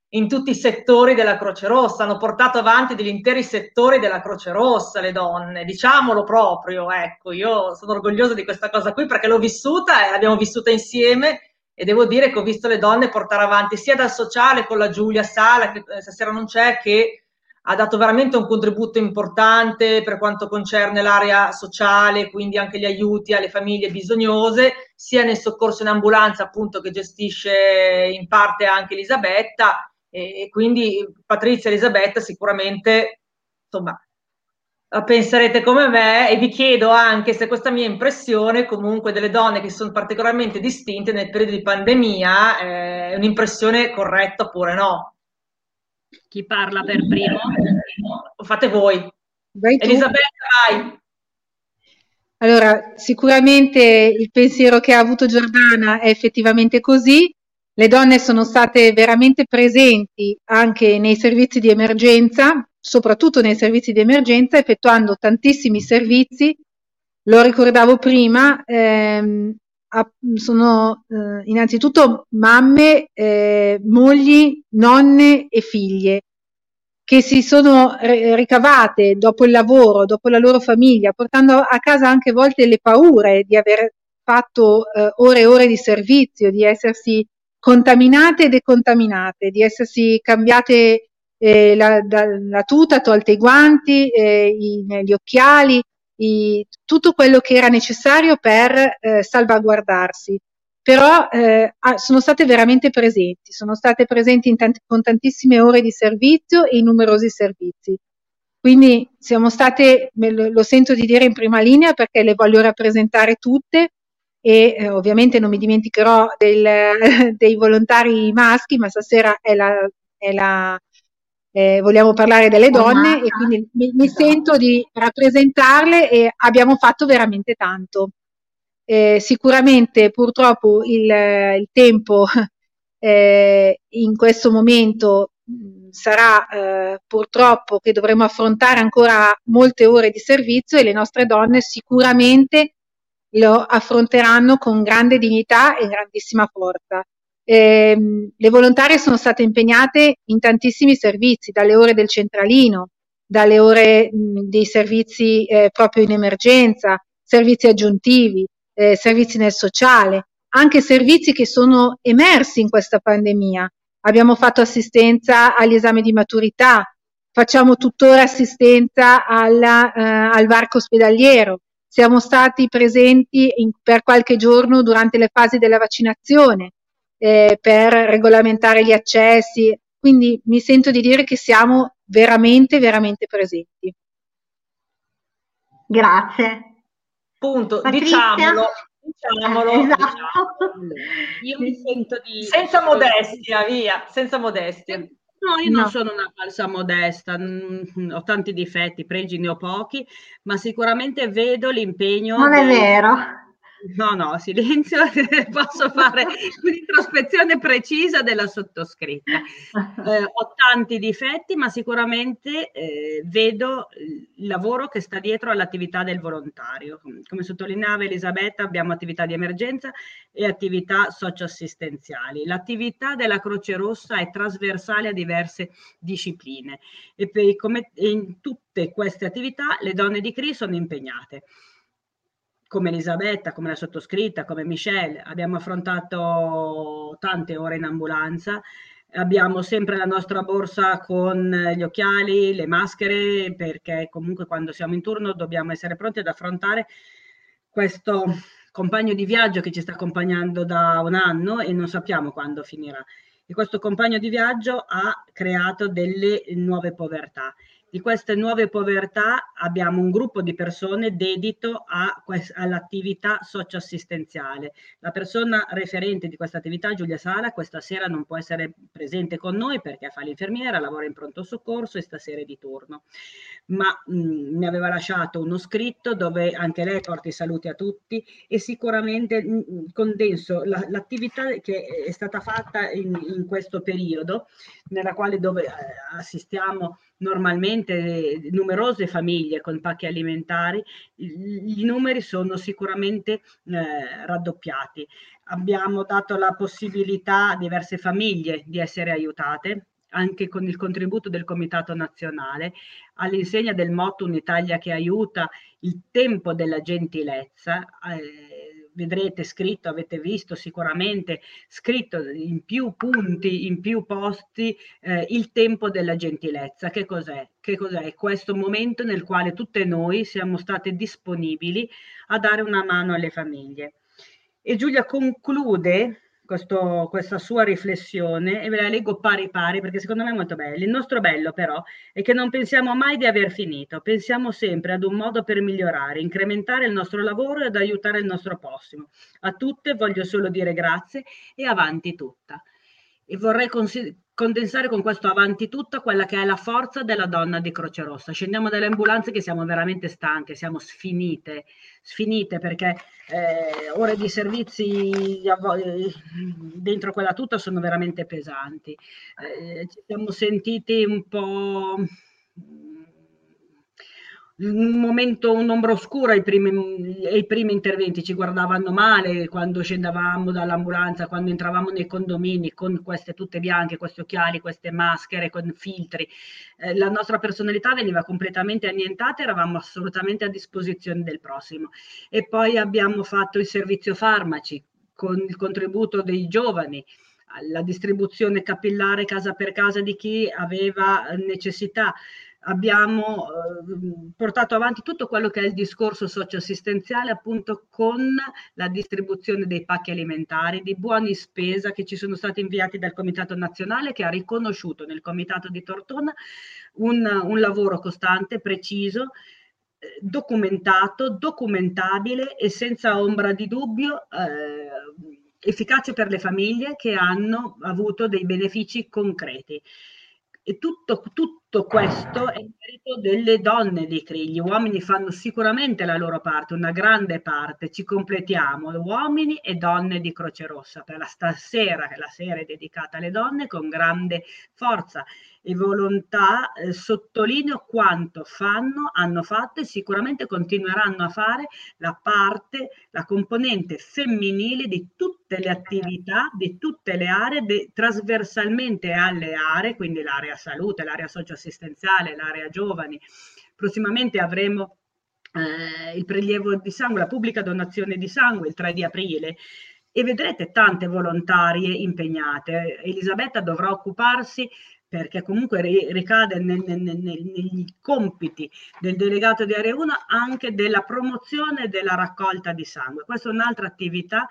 [SPEAKER 2] in tutti i settori della Croce Rossa, hanno portato avanti degli interi settori della Croce Rossa le donne, diciamolo proprio, ecco, io sono orgogliosa di questa cosa qui perché l'ho vissuta e l'abbiamo vissuta insieme e devo dire che ho visto le donne portare avanti sia dal sociale con la Giulia Sala, che stasera non c'è, che ha dato veramente un contributo importante per quanto concerne l'area sociale, quindi anche gli aiuti alle famiglie bisognose, sia nel soccorso in ambulanza appunto che gestisce in parte anche Elisabetta e, quindi Patrizia e Elisabetta sicuramente insomma penserete come me e vi chiedo anche se questa mia impressione comunque delle donne che sono particolarmente distinte nel periodo di pandemia è un'impressione corretta oppure no.
[SPEAKER 3] Chi parla per primo?
[SPEAKER 2] Fate voi. Vai Elisabetta, vai.
[SPEAKER 5] Allora, sicuramente il pensiero che ha avuto Giordana è effettivamente così. Le donne sono state veramente presenti anche nei servizi di emergenza, soprattutto nei servizi di emergenza, effettuando tantissimi servizi. Lo ricordavo prima, ehm, sono eh, innanzitutto mamme, eh, mogli, nonne e figlie che si sono ricavate dopo il lavoro, dopo la loro famiglia, portando a casa anche a volte le paure di aver fatto eh, ore e ore di servizio, di essersi contaminate e decontaminate, di essersi cambiate eh, la, da, la, tuta, tolte i guanti, eh, i, gli occhiali, i, tutto quello che era necessario per eh, salvaguardarsi. Però eh, sono state veramente presenti, sono state presenti tanti, con tantissime ore di servizio e in numerosi servizi. Quindi siamo state, lo, lo sento di dire in prima linea perché le voglio rappresentare tutte e eh, ovviamente non mi dimenticherò del, dei volontari maschi, ma stasera è la, è la eh, vogliamo parlare delle donne e quindi mi, mi, sento di rappresentarle e abbiamo fatto veramente tanto. Eh, sicuramente purtroppo il, il tempo eh, in questo momento mh, sarà eh, purtroppo che dovremo affrontare ancora molte ore di servizio e le nostre donne sicuramente lo affronteranno con grande dignità e grandissima forza. Eh, le volontarie sono state impegnate in tantissimi servizi, dalle ore del centralino, dalle ore mh, dei servizi eh, proprio in emergenza, servizi aggiuntivi, eh, servizi nel sociale, anche servizi che sono emersi in questa pandemia. Abbiamo fatto assistenza agli esami di maturità, facciamo tuttora assistenza alla, eh, al varco ospedaliero, siamo stati presenti in, per qualche giorno durante le fasi della vaccinazione, eh, per regolamentare gli accessi, quindi mi sento di dire che siamo veramente, veramente presenti.
[SPEAKER 1] Grazie.
[SPEAKER 2] Punto, diciamolo, diciamolo,
[SPEAKER 3] eh, esatto. diciamolo. Io mi sento di...
[SPEAKER 2] Senza modestia, via, senza modestia.
[SPEAKER 3] No, io no. non sono una falsa modesta, mm, ho tanti difetti, pregi ne ho pochi, ma sicuramente vedo l'impegno.
[SPEAKER 1] Non è vero.
[SPEAKER 3] No, no, silenzio, posso fare un'introspezione precisa della sottoscritta. Eh, ho tanti difetti, ma sicuramente eh, vedo il lavoro che sta dietro all'attività del volontario. Come sottolineava Elisabetta, abbiamo attività di emergenza e attività socioassistenziali. L'attività della Croce Rossa è trasversale a diverse discipline e per, come, in tutte queste attività le donne di CRI sono impegnate come Elisabetta, come la sottoscritta, come Michelle, abbiamo affrontato tante ore in ambulanza, abbiamo sempre la nostra borsa con gli occhiali, le maschere, perché comunque quando siamo in turno dobbiamo essere pronti ad affrontare questo compagno di viaggio che ci sta accompagnando da un anno e non sappiamo quando finirà. e questo compagno di viaggio ha creato delle nuove povertà di queste nuove povertà abbiamo un gruppo di persone dedito a, all'attività socioassistenziale. La persona referente di questa attività, Giulia Sala, questa sera non può essere presente con noi perché fa l'infermiera, lavora in pronto soccorso e stasera è di turno. Ma mh, mi aveva lasciato uno scritto dove anche lei porta i saluti a tutti e sicuramente mh, condenso la, l'attività che è stata fatta in, in questo periodo, nella quale dove eh, assistiamo normalmente numerose famiglie con pacchi alimentari, i, numeri sono sicuramente eh, raddoppiati. Abbiamo dato la possibilità a diverse famiglie di essere aiutate anche con il contributo del Comitato Nazionale, all'insegna del motto Un'Italia che aiuta, il tempo della gentilezza. Eh, vedrete scritto, avete visto sicuramente scritto in più punti, in più posti, eh, il tempo della gentilezza. Che cos'è? Che cos'è? Questo momento nel quale tutte noi siamo state disponibili a dare una mano alle famiglie. E Giulia conclude questo, questa sua riflessione e ve la leggo pari pari perché secondo me è molto bella. Il nostro bello però è che non pensiamo mai di aver finito, pensiamo sempre ad un modo per migliorare, incrementare il nostro lavoro ed aiutare il nostro prossimo. A tutte voglio solo dire grazie e avanti tutta. E vorrei considerare condensare con questo avanti tutta quella che è la forza della donna di Croce Rossa. Scendiamo dalle ambulanze che siamo veramente stanche, siamo sfinite, sfinite perché eh, ore di servizi dentro quella tutta sono veramente pesanti. Eh, ci siamo sentiti un po' un momento, un'ombra oscura i primi, i primi interventi, ci guardavano male quando scendavamo dall'ambulanza, quando entravamo nei condomini con queste tutte bianche, questi occhiali, queste maschere, con filtri. Eh, la nostra personalità veniva completamente annientata, eravamo assolutamente a disposizione del prossimo. E poi abbiamo fatto il servizio farmaci con il contributo dei giovani la distribuzione capillare casa per casa di chi aveva necessità abbiamo eh, portato avanti tutto quello che è il discorso socioassistenziale appunto con la distribuzione dei pacchi alimentari, di buoni spesa che ci sono stati inviati dal Comitato Nazionale che ha riconosciuto nel Comitato di Tortona un, un lavoro costante, preciso, eh, documentato, documentabile e senza ombra di dubbio eh, efficace per le famiglie che hanno avuto dei benefici concreti. E tutto, tutto questo è il merito delle donne di CRI. Gli uomini fanno sicuramente la loro parte, una grande parte, ci completiamo, uomini e donne di Croce Rossa. Per la stasera, che la sera è dedicata alle donne, con grande forza e volontà eh, sottolineo quanto fanno, hanno fatto e sicuramente continueranno a fare la parte, la componente femminile di tutte le attività, di tutte le aree, de, trasversalmente alle aree, quindi l'area salute, l'area socioassistenziale, l'area giovani. Prossimamente avremo eh, il prelievo di sangue, la pubblica donazione di sangue il 3 di aprile e vedrete tante volontarie impegnate. Elisabetta dovrà occuparsi perché comunque ricade nel, nel, nel, negli compiti del delegato di Area 1 anche della promozione della raccolta di sangue. Questa è un'altra attività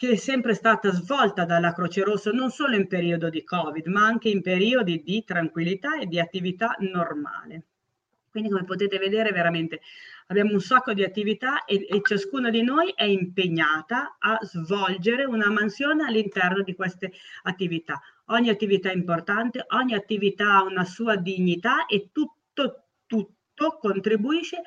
[SPEAKER 3] che è sempre stata svolta dalla Croce Rossa non solo in periodo di Covid, ma anche in periodi di tranquillità e di attività normale. Quindi come potete vedere veramente abbiamo un sacco di attività e, e, ciascuna di noi è impegnata a svolgere una mansione all'interno di queste attività. Ogni attività è importante, ogni attività ha una sua dignità e tutto, tutto contribuisce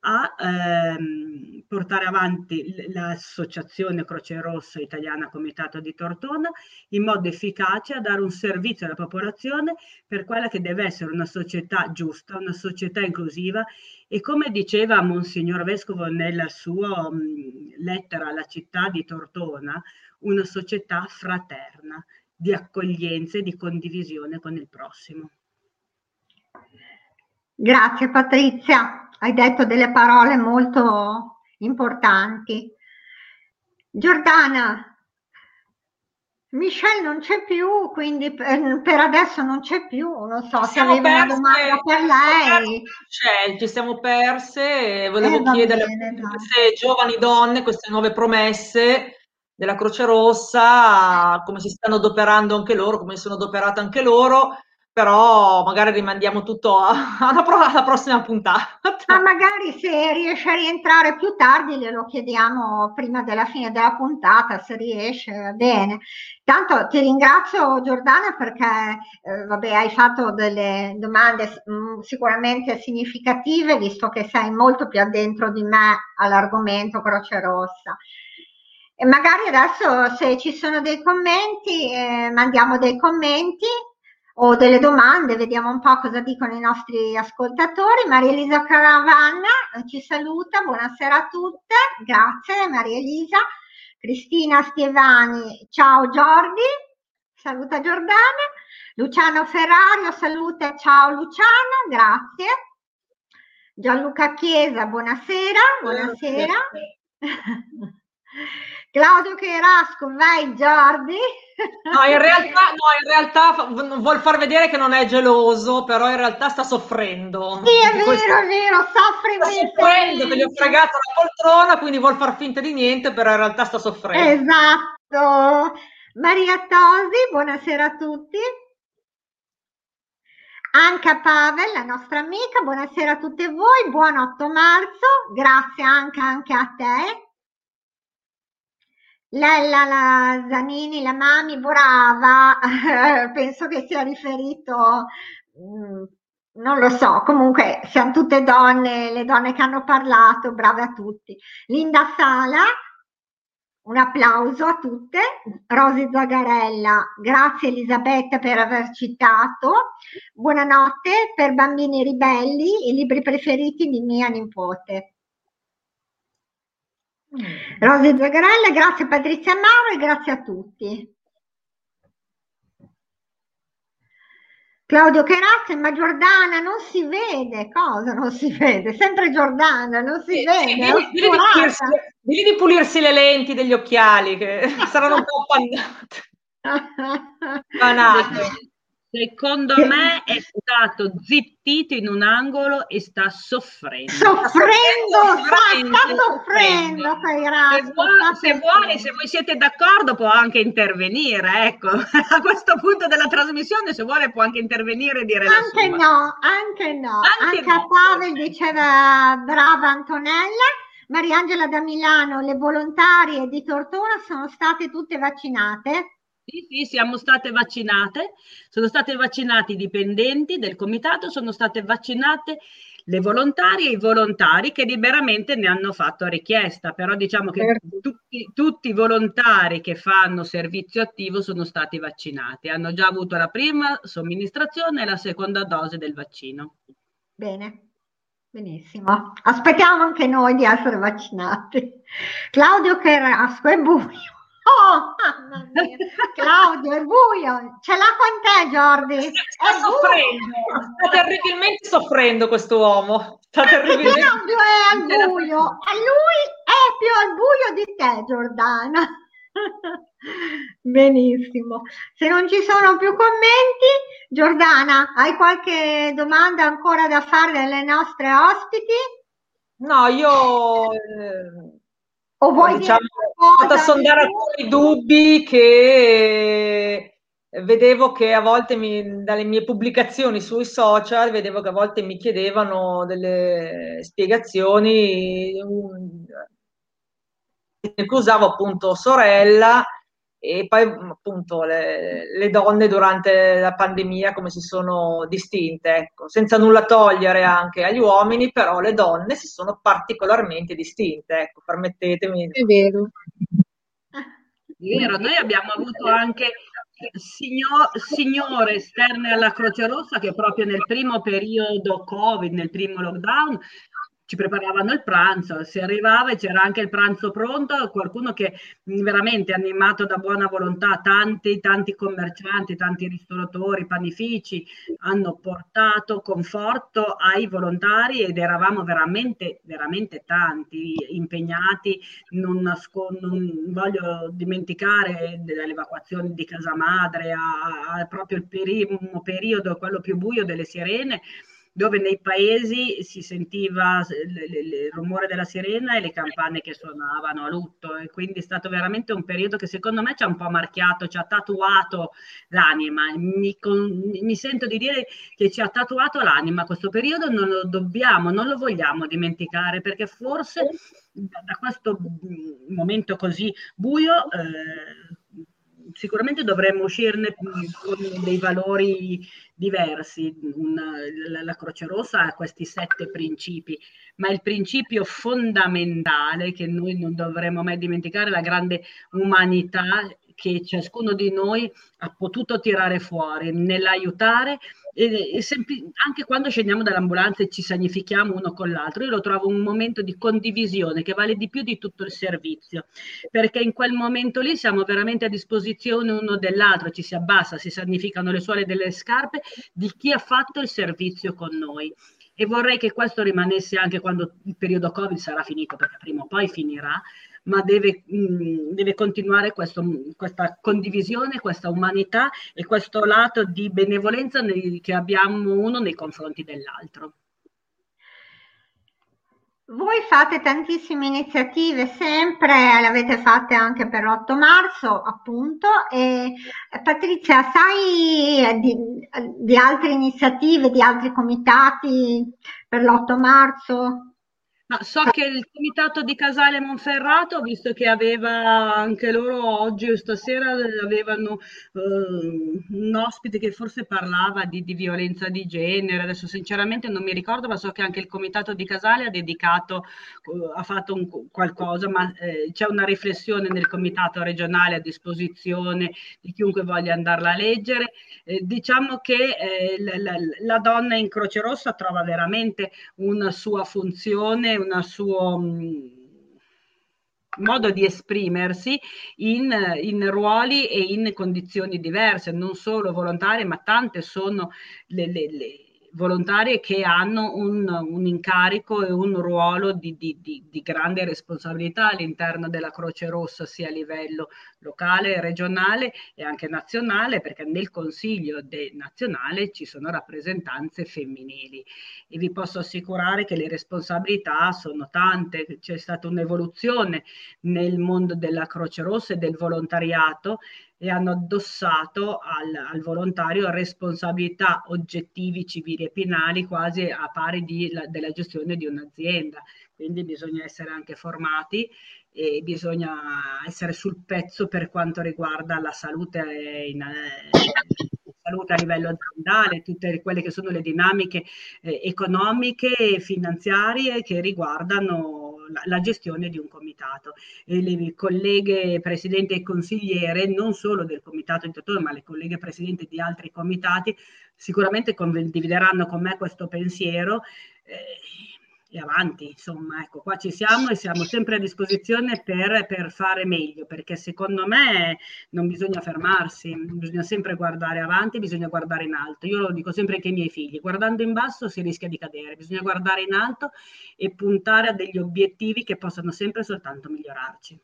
[SPEAKER 3] a ehm, portare avanti l'associazione Croce Rossa Italiana Comitato di Tortona in modo efficace a dare un servizio alla popolazione per quella che deve essere una società giusta, una società inclusiva e come diceva Monsignor Vescovo nella sua mh, lettera alla città di Tortona, una società fraterna di accoglienza e di condivisione con il prossimo.
[SPEAKER 1] Grazie Patrizia, hai detto delle parole molto importanti. Giordana, Michelle non c'è più, quindi per, per, adesso non c'è più, non so ci se avevi perse, una domanda per lei.
[SPEAKER 2] Michelle, ci siamo perse, volevo eh, chiedere bene, a queste giovani donne, queste nuove promesse, della Croce Rossa, come si stanno adoperando anche loro, come sono adoperate anche loro, però magari rimandiamo tutto alla, alla prossima puntata.
[SPEAKER 1] Ma magari se riesce a rientrare più tardi glielo chiediamo prima della fine della puntata, se riesce, va bene. Tanto ti ringrazio Giordana perché eh, vabbè, hai fatto delle domande mh, mm, sicuramente significative, visto che sei molto più addentro di me all'argomento Croce Rossa. E magari adesso se ci sono dei commenti, eh, mandiamo dei commenti o delle domande, vediamo un po' cosa dicono i nostri ascoltatori. Maria Elisa Caravanna eh, ci saluta, buonasera a tutte, grazie Maria Elisa. Cristina Stievani, ciao Giordi, saluta Giordana. Luciano Ferrario, saluta, ciao Luciano, grazie. Gianluca Chiesa, buonasera, buonasera. Claudio Cherasco, vai Giordi.
[SPEAKER 2] No, in realtà, no, in realtà vuol far vedere che non è geloso, però in realtà sta soffrendo.
[SPEAKER 1] Sì, è vero, è vero, soffre
[SPEAKER 2] sta soffrendo, che gli ho fregato la poltrona, quindi vuol far finta di niente, però in realtà sta soffrendo.
[SPEAKER 1] Esatto. Maria Tosi, buonasera a tutti. Anca Pavel, la nostra amica, buonasera a tutte voi, buon 8 marzo, grazie Anca anche a te Lella la Zanini, la Mami, brava, penso che sia riferito, mm, non lo so, comunque siamo tutte donne, le donne che hanno parlato, brave a tutti. Linda Sala, un applauso a tutte. Rosy Zagarella, grazie Elisabetta per aver citato. Buonanotte per Bambini Ribelli, i libri preferiti di mia nipote. Rosy Zagarella, grazie Patrizia Mauro e grazie a tutti. Claudio Cherazzi, ma Giordana non si vede, cosa non si vede? Sempre Giordana, non si vede. Sì,
[SPEAKER 2] digli, di pulirsi, digli, di pulirsi, le lenti degli occhiali che saranno un po' appannate.
[SPEAKER 3] Banate. Secondo me è stato zittito in un angolo e sta soffrendo.
[SPEAKER 1] Soffrendo, sta, sta soffrendo,
[SPEAKER 3] se, vuoi, se, vuoi, se voi siete d'accordo può anche intervenire, ecco, a questo punto della trasmissione se vuole può anche intervenire e dire
[SPEAKER 1] anche no, anche no, anche, anche no. a Pavel diceva brava Antonella. Mariangela da Milano, le volontarie di Tortona sono state tutte vaccinate?
[SPEAKER 3] Sì, sì, siamo state vaccinate, sono state vaccinati i dipendenti del comitato, sono state vaccinate le volontarie e i volontari che liberamente ne hanno fatto richiesta, però diciamo che certo. tutti, tutti, i volontari che fanno servizio attivo sono stati vaccinati, hanno già avuto la prima somministrazione e la seconda dose del vaccino.
[SPEAKER 1] Bene, benissimo. Aspettiamo anche noi di essere vaccinati. Claudio Carrasco è buio. Oh, mamma mia. Claudio, è buio. Ce l'ha con te, Jordi.
[SPEAKER 2] Sta soffrendo. Sta terribilmente soffrendo questo uomo. Sta terribilmente...
[SPEAKER 1] Claudio è al buio. A lui è più al buio di te, Giordana. Benissimo. Se non ci sono più commenti, Giordana, hai qualche domanda ancora da fare alle nostre ospiti?
[SPEAKER 2] No, io... Eh o vuoi diciamo, vado a sondare alcuni dubbi che vedevo che a volte mi, dalle mie pubblicazioni sui social vedevo che a volte mi chiedevano delle spiegazioni cui usavo appunto sorella e poi appunto le, le, donne durante la pandemia come si sono distinte, ecco, senza nulla togliere anche agli uomini, però le donne si sono particolarmente distinte, ecco, permettetemi.
[SPEAKER 5] È vero.
[SPEAKER 3] È vero, noi abbiamo avuto anche signor, signore esterne alla Croce Rossa che proprio nel primo periodo Covid, nel primo lockdown, ci preparavano il pranzo, si arrivava e c'era anche il pranzo pronto, qualcuno che veramente animato da buona volontà, tanti, tanti commercianti, tanti ristoratori, panifici hanno portato conforto ai volontari ed eravamo veramente, veramente tanti impegnati, non, nascon- non voglio dimenticare dalle evacuazioni di casa madre a, a proprio il primo periodo, quello più buio delle sirene, dove nei paesi si sentiva il rumore della sirena e le campane che suonavano a lutto e quindi è stato veramente un periodo che secondo me ci ha un po' marchiato, ci ha tatuato l'anima. Mi, con, mi sento di dire che ci ha tatuato l'anima questo periodo, non lo dobbiamo, non lo vogliamo dimenticare perché forse da questo momento così buio eh, sicuramente dovremmo uscirne con dei valori diversi. Una, la, la, Croce Rossa ha questi sette principi, ma il principio fondamentale che noi non dovremmo mai dimenticare è la grande umanità che ciascuno di noi ha potuto tirare fuori nell'aiutare e, e sempli- anche quando scendiamo dall'ambulanza e ci sanifichiamo uno con l'altro, io lo trovo un momento di condivisione che vale di più di tutto il servizio, perché in quel momento lì siamo veramente a disposizione uno dell'altro, ci si abbassa, si sanificano le suole delle scarpe di chi ha fatto il servizio con noi. E vorrei che questo rimanesse anche quando il periodo Covid sarà finito, perché prima o poi finirà, ma deve, mh, mm, deve continuare questo, questa condivisione, questa umanità e questo lato di benevolenza nei, che abbiamo uno nei confronti dell'altro.
[SPEAKER 1] Voi fate tantissime iniziative sempre, le avete fatte anche per l'8 marzo, appunto. E, Patrizia, sai di, di altre iniziative, di altri comitati per l'8 marzo?
[SPEAKER 3] Ma so che il comitato di Casale Monferrato, visto che aveva anche loro oggi o stasera, avevano eh, un ospite che forse parlava di, di, violenza di genere, adesso sinceramente non mi ricordo, ma so che anche il comitato di Casale ha dedicato, eh, ha fatto un, qualcosa, ma eh, c'è una riflessione nel comitato regionale a disposizione di chiunque voglia andarla a leggere. Eh, diciamo che eh, la, la, la donna in Croce Rossa trova veramente una sua funzione un suo mm, modo di esprimersi in, in, ruoli e in condizioni diverse, non solo volontarie, ma tante sono le, le, le volontarie che hanno un, un, incarico e un ruolo di, di, di, di, grande responsabilità all'interno della Croce Rossa, sia a livello locale, regionale e anche nazionale, perché nel Consiglio nazionale ci sono rappresentanze femminili. E vi posso assicurare che le responsabilità sono tante, c'è stata un'evoluzione nel mondo della Croce Rossa e del volontariato e hanno addossato al, al, volontario responsabilità oggettivi, civili e penali quasi a pari di, la, della gestione di un'azienda. Quindi bisogna essere anche formati e bisogna essere sul pezzo per quanto riguarda la salute, in, eh, salute a livello aziendale, tutte quelle che sono le dinamiche eh, economiche e finanziarie che riguardano la, la, gestione di un comitato. E le colleghe presidente e consigliere, non solo del comitato intuitore, ma le colleghe presidente di altri comitati, sicuramente condivideranno con me questo pensiero. Eh, e avanti, insomma, ecco, qua ci siamo e siamo sempre a disposizione per, per, fare meglio, perché secondo me non bisogna fermarsi, bisogna sempre guardare avanti, bisogna guardare in alto. Io lo dico sempre anche ai miei figli, guardando in basso si rischia di cadere, bisogna guardare in alto e puntare a degli obiettivi che possano sempre soltanto migliorarci.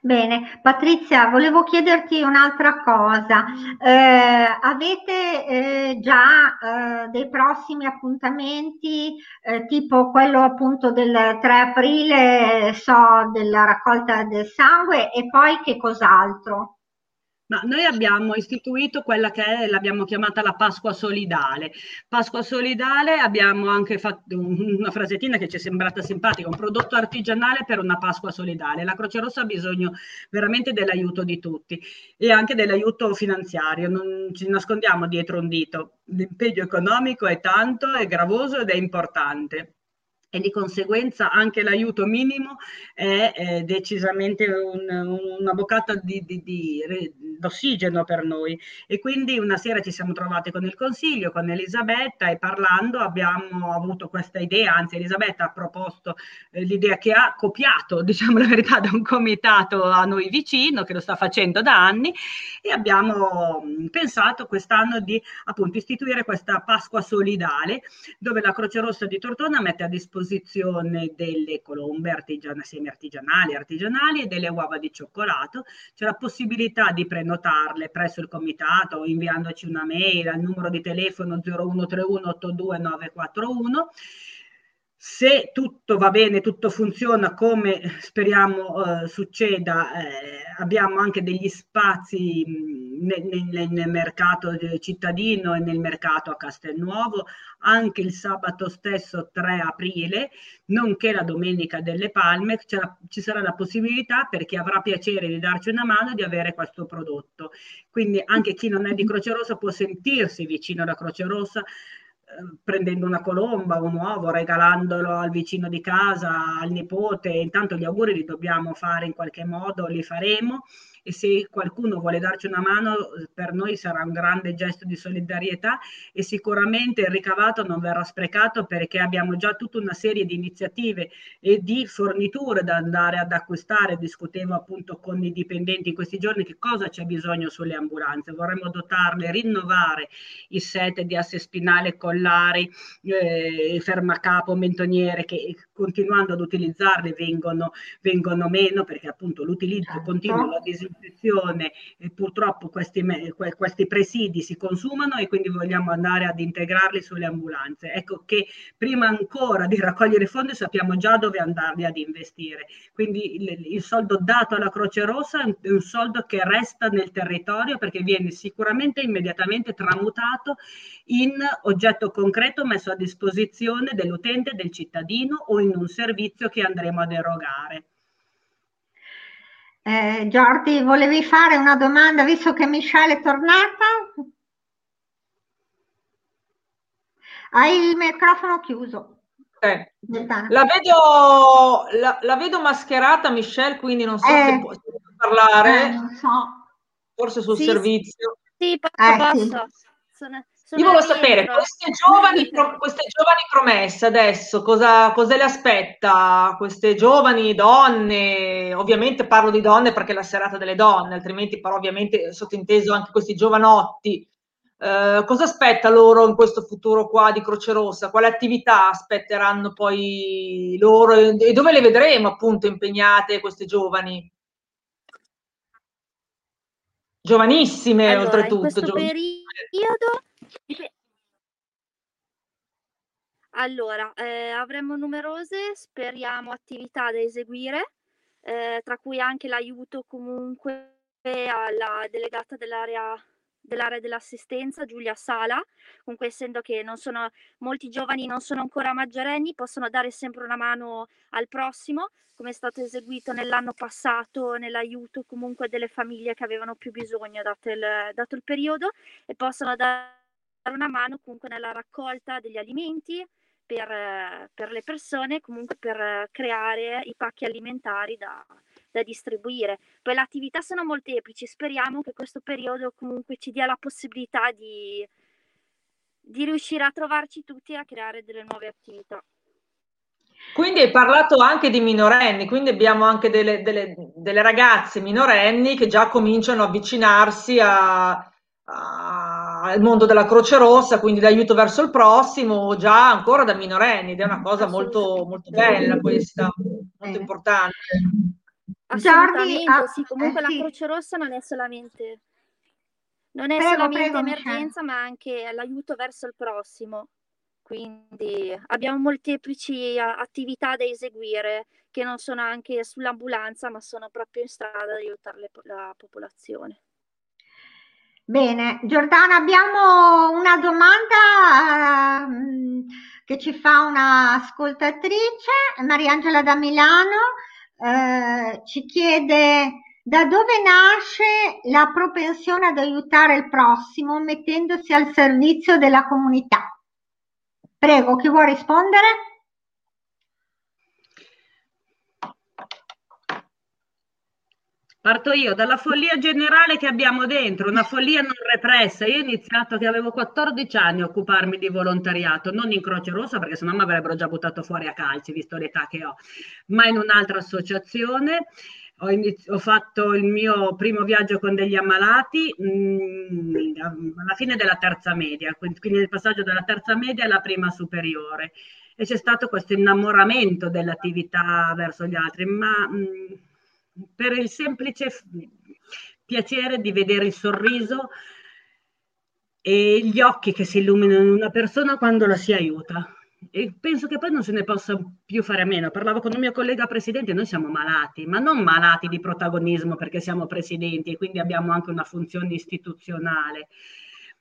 [SPEAKER 1] Bene, Patrizia, volevo chiederti un'altra cosa. Eh, avete eh, già eh, dei prossimi appuntamenti, eh, tipo quello appunto del 3 aprile, so, della raccolta del sangue e poi che cos'altro?
[SPEAKER 3] Ma noi abbiamo istituito quella che è, l'abbiamo chiamata la Pasqua Solidale. Pasqua Solidale abbiamo anche fatto una frasettina che ci è sembrata simpatica, un prodotto artigianale per una Pasqua Solidale. La Croce Rossa ha bisogno veramente dell'aiuto di tutti e anche dell'aiuto finanziario, non ci nascondiamo dietro un dito. L'impegno economico è tanto, è gravoso ed è importante e di conseguenza anche l'aiuto minimo è, è decisamente un, una boccata di, di, di, d'ossigeno per noi. E quindi una sera ci siamo trovati con il consiglio, con Elisabetta e parlando abbiamo avuto questa idea, anzi Elisabetta ha proposto eh, l'idea che ha copiato, diciamo la verità, da un comitato a noi vicino che lo sta facendo da anni e abbiamo mm, pensato quest'anno di appunto istituire questa Pasqua solidale dove la Croce Rossa di Tortona mette a disposizione disposizione delle colombe artigiane, semi artigianali, artigianali e delle uova di cioccolato. C'è la possibilità di prenotarle presso il comitato inviandoci una mail al numero di telefono 0131 82941 se tutto va bene, tutto funziona come speriamo eh, succeda, eh, abbiamo anche degli spazi nel, nel, nel, mercato cittadino e nel mercato a Castelnuovo, anche il sabato stesso 3 aprile, nonché la domenica delle Palme, ci sarà la possibilità per chi avrà piacere di darci una mano di avere questo prodotto. Quindi anche chi non è di Croce Rossa può sentirsi vicino alla Croce Rossa prendendo una colomba, un uovo, regalandolo al vicino di casa, al nipote, intanto gli auguri li dobbiamo fare in qualche modo, li faremo e se qualcuno vuole darci una mano per noi sarà un grande gesto di solidarietà e sicuramente il ricavato non verrà sprecato perché abbiamo già tutta una serie di iniziative e di forniture da andare ad acquistare. Discutevo appunto con i dipendenti in questi giorni che cosa c'è bisogno sulle ambulanze. Vorremmo dotarle, rinnovare i set di asse spinale, collari, eh, fermacapo, mentoniere che continuando ad utilizzarle vengono, vengono meno perché appunto l'utilizzo certo. continuo, la disinfezione e purtroppo questi, questi presidi si consumano e quindi vogliamo andare ad integrarli sulle ambulanze. Ecco che prima ancora di raccogliere fondi sappiamo già dove andarli ad investire. Quindi il, il soldo dato alla Croce Rossa è un soldo che resta nel territorio perché viene sicuramente immediatamente tramutato in oggetto concreto messo a disposizione dell'utente, del cittadino o in un servizio che andremo ad erogare.
[SPEAKER 1] Eh, Giordi, volevi fare una domanda visto che Michelle è tornata? Hai il microfono chiuso.
[SPEAKER 2] Eh, la, vedo, la, la, vedo, mascherata Michelle, quindi non so eh, se può parlare.
[SPEAKER 1] Eh, non so.
[SPEAKER 2] Forse sul sì, servizio.
[SPEAKER 6] Sì, posso, eh, posso.
[SPEAKER 2] Sono, sono Io voglio sapere, queste giovani, queste giovani, promesse adesso, cosa, cosa, le aspetta? Queste giovani donne, ovviamente parlo di donne perché è la serata delle donne, altrimenti però ovviamente sottinteso anche questi giovanotti. Eh, cosa aspetta loro in questo futuro qua di Croce Rossa? Quale attività aspetteranno poi loro e dove le vedremo appunto impegnate queste giovani? Giovanissime
[SPEAKER 6] allora,
[SPEAKER 2] oltretutto.
[SPEAKER 6] In questo periodo allora, eh, avremo numerose, speriamo, attività da eseguire, eh, tra cui anche l'aiuto comunque alla delegata dell'area dell'area dell'assistenza Giulia Sala, comunque essendo che non sono, molti giovani non sono ancora maggiorenni, possono dare sempre una mano al prossimo, come è stato eseguito nell'anno passato nell'aiuto comunque delle famiglie che avevano più bisogno dato il, dato il periodo e possono dare una mano comunque nella raccolta degli alimenti per, per le persone, comunque per creare i pacchi alimentari da, da distribuire. Poi le attività sono molteplici, speriamo che questo periodo comunque ci dia la possibilità di, di riuscire a trovarci tutti e a creare delle nuove attività.
[SPEAKER 2] Quindi hai parlato anche di minorenni, quindi abbiamo anche delle, delle, delle ragazze minorenni che già cominciano a avvicinarsi a, al mondo della Croce Rossa, quindi l'aiuto verso il prossimo, già ancora da minorenni, ed è una cosa molto, molto bella questa, molto importante.
[SPEAKER 6] Assolutamente, Giordi, sì, comunque eh, sì. la Croce Rossa non è solamente, non è prego, solamente prego, emergenza, ma anche l'aiuto verso il prossimo. Quindi abbiamo molteplici attività da eseguire che non sono anche sull'ambulanza, ma sono proprio in strada ad aiutare la popolazione.
[SPEAKER 1] Bene, Giordana, abbiamo una domanda uh, che ci fa un'ascoltatrice, Mariangela da Milano, uh, ci chiede da dove nasce la propensione ad aiutare il prossimo mettendosi al servizio della comunità. Prego, chi vuole rispondere?
[SPEAKER 3] Parto io dalla follia generale che abbiamo dentro, una follia non repressa. Io ho iniziato che avevo 14 anni a occuparmi di volontariato, non in Croce Rossa perché sennò mi avrebbero già buttato fuori a calci, visto l'età che ho, ma in un'altra associazione ho, iniz- ho, fatto il mio primo viaggio con degli ammalati mh, mm, alla fine della terza media, quindi nel passaggio dalla terza media alla prima superiore. E c'è stato questo innamoramento dell'attività verso gli altri, ma mh, mm, per il semplice piacere di vedere il sorriso e gli occhi che si illuminano in una persona quando la si aiuta e penso che poi non se ne possa più fare a meno. Parlavo con un mio collega presidente, noi siamo malati, ma non malati di protagonismo perché siamo presidenti e quindi abbiamo anche una funzione istituzionale,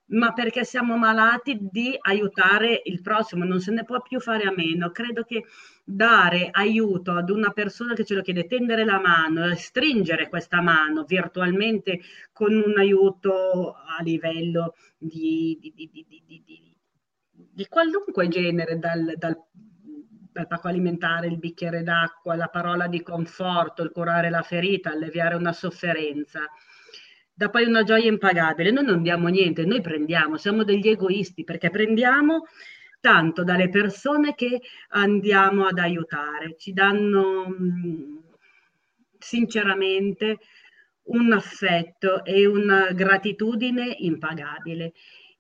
[SPEAKER 3] ma perché siamo malati di aiutare il prossimo, non se ne può più fare a meno. Credo che dare aiuto ad una persona che ce lo chiede, tendere la mano, stringere questa mano virtualmente con un aiuto a livello di, di, di, di qualunque genere, dal, dal, dal pacco alimentare, il bicchiere d'acqua, la parola di conforto, il curare la ferita, alleviare una sofferenza, da poi una gioia impagabile. Noi non diamo niente, noi prendiamo, siamo degli egoisti perché prendiamo tanto dalle persone che andiamo ad aiutare, ci danno mm, sinceramente un affetto e una gratitudine impagabile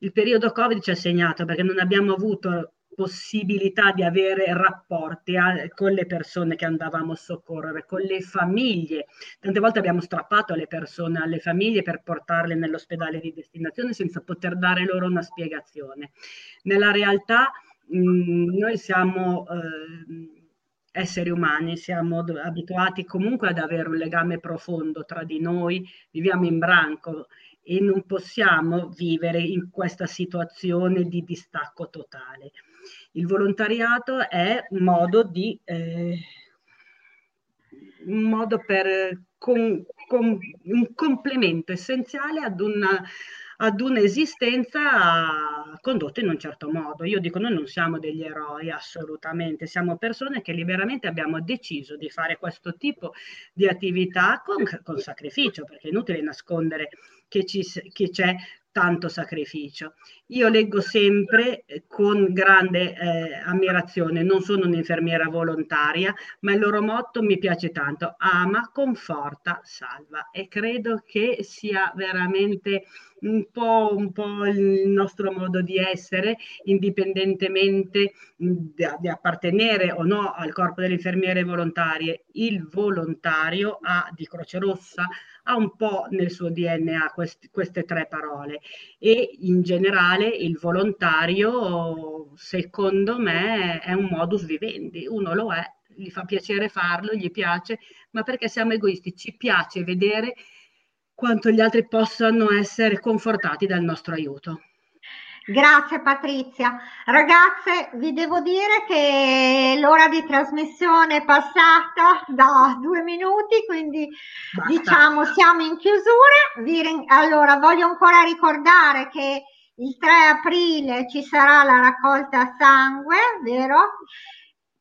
[SPEAKER 3] il periodo Covid ci ha segnato perché non abbiamo avuto possibilità di avere rapporti a, con le persone che andavamo a soccorrere, con le famiglie. Tante volte abbiamo strappato le persone alle famiglie per portarle nell'ospedale di destinazione senza poter dare loro una spiegazione. Nella realtà mh, mm, noi siamo eh, esseri umani, siamo abituati comunque ad avere un legame profondo tra di noi, viviamo in branco e non possiamo vivere in questa situazione di distacco totale. Il volontariato è un modo, di, eh, un modo per con, con, un complemento essenziale ad una ad un'esistenza condotta in un certo modo. Io dico, noi non siamo degli eroi assolutamente, siamo persone che liberamente abbiamo deciso di fare questo tipo di attività con, con sacrificio, perché è inutile nascondere che, ci, che c'è tanto sacrificio. Io leggo sempre eh, con grande eh, ammirazione, non sono un'infermiera volontaria, ma il loro motto mi piace tanto, ama, conforta, salva e credo che sia veramente un po', un po il nostro modo di essere, indipendentemente di, di appartenere o no al corpo delle infermiere volontarie. Il volontario ha di Croce Rossa ha un po' nel suo DNA quest, queste tre parole e in generale il volontario secondo me è un modus vivendi, uno lo è, gli fa piacere farlo, gli piace, ma perché siamo egoisti, ci piace vedere quanto gli altri possano essere confortati dal nostro aiuto.
[SPEAKER 1] Grazie Patrizia. Ragazze, vi devo dire che l'ora di trasmissione è passata da due minuti, quindi Basta. diciamo siamo in chiusura. allora, voglio ancora ricordare che il 3 aprile ci sarà la raccolta sangue, vero?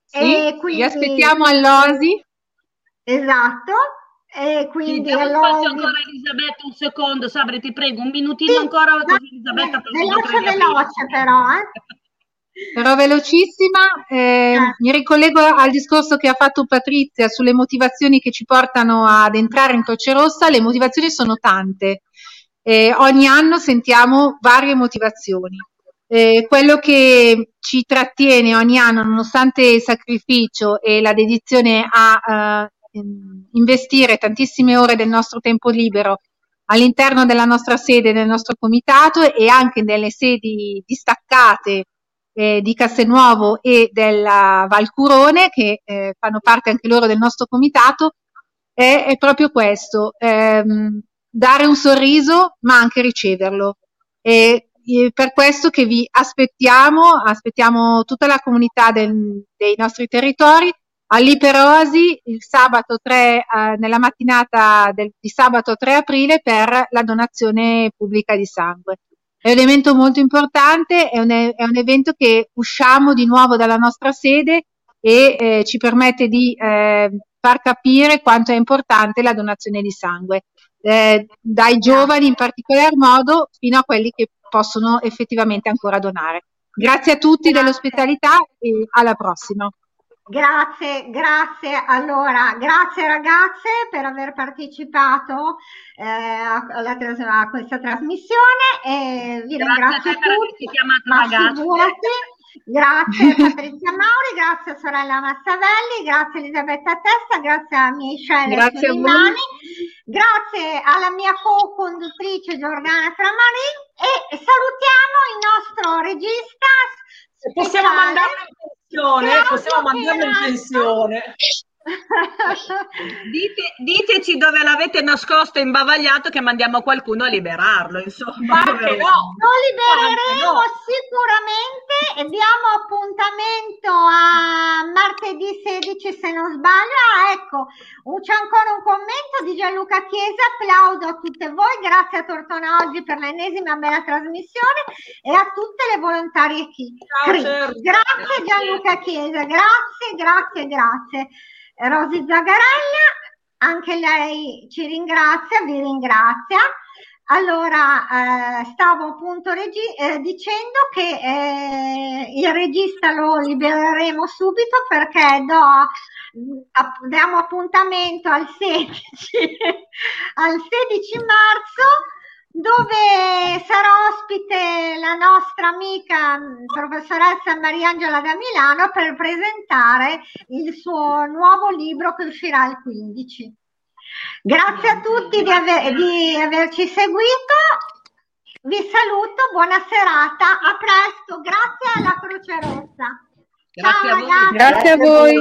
[SPEAKER 5] Sì, e quindi... vi aspettiamo all'Osi.
[SPEAKER 1] Esatto, e quindi
[SPEAKER 3] sì, allora... spazio ancora Elisabetta un secondo, Sabri ti prego, un minutino sì, ancora così Elisabetta
[SPEAKER 1] veloce veloce però eh.
[SPEAKER 5] però velocissima eh, eh. mi ricollego al discorso che ha fatto Patrizia sulle motivazioni che ci portano ad entrare in Croce Rossa. Le motivazioni sono tante. Eh, ogni anno sentiamo varie motivazioni. Eh, quello che ci trattiene ogni anno nonostante il sacrificio e la dedizione a Ehm, investire tantissime ore del nostro tempo libero all'interno della nostra sede, del nostro comitato e anche nelle sedi distaccate eh, di Castelnuovo e della Valcurone che eh, fanno parte anche loro del nostro comitato è, è proprio questo, ehm, dare un sorriso ma anche riceverlo. E, e per questo che vi aspettiamo, aspettiamo tutta la comunità del, dei nostri territori all'Iperosi il sabato 3, eh, nella mattinata del, di sabato 3 aprile per la donazione pubblica di sangue. È un evento molto importante, è un, è un evento che usciamo di nuovo dalla nostra sede e eh, ci permette di eh, far capire quanto è importante la donazione di sangue, eh, dai giovani in particolar modo fino a quelli che possono effettivamente ancora donare. Grazie a tutti dell'ospitalità e alla prossima.
[SPEAKER 1] Grazie, grazie. Allora, grazie ragazze per aver partecipato eh, alla, a questa trasmissione e vi
[SPEAKER 3] grazie
[SPEAKER 1] ringrazio
[SPEAKER 3] a te
[SPEAKER 1] tutti.
[SPEAKER 3] Ma figurati,
[SPEAKER 1] grazie Patrizia Mauri, grazie a sorella Massavelli, grazie Elisabetta Testa, grazie a miei scelle
[SPEAKER 5] grazie
[SPEAKER 1] grazie alla mia co-conduttrice Giordana Tramarin e salutiamo il nostro regista.
[SPEAKER 2] Possiamo mandarlo in pensione, possiamo mandarlo in pensione.
[SPEAKER 3] Dite, diteci dove l'avete nascosto imbavagliato che mandiamo qualcuno a liberarlo insomma.
[SPEAKER 2] No,
[SPEAKER 1] lo libereremo no. sicuramente. E diamo appuntamento a martedì 16 se non sbaglio. Ah, ecco c'è ancora un commento di Gianluca Chiesa. Applauso a tutte voi. Grazie a Tortona oggi per l'ennesima bella trasmissione e a tutte le volontarie qui grazie Gianluca Chiesa. Grazie grazie grazie Rosy Zagarella, anche lei ci ringrazia, vi ringrazia. Allora, eh, stavo appunto regi- eh, dicendo che eh, il regista lo libereremo subito perché do, diamo appuntamento al 16, al 16 marzo dove sarà ospite la nostra amica professoressa Mariangela da Milano per presentare il suo nuovo libro che uscirà il 15. Grazie a tutti di, aver, di averci seguito, vi saluto, buona serata, a presto, grazie alla Croce Rossa.
[SPEAKER 3] Grazie
[SPEAKER 1] Ciao,
[SPEAKER 3] a voi.
[SPEAKER 5] Grazie a voi.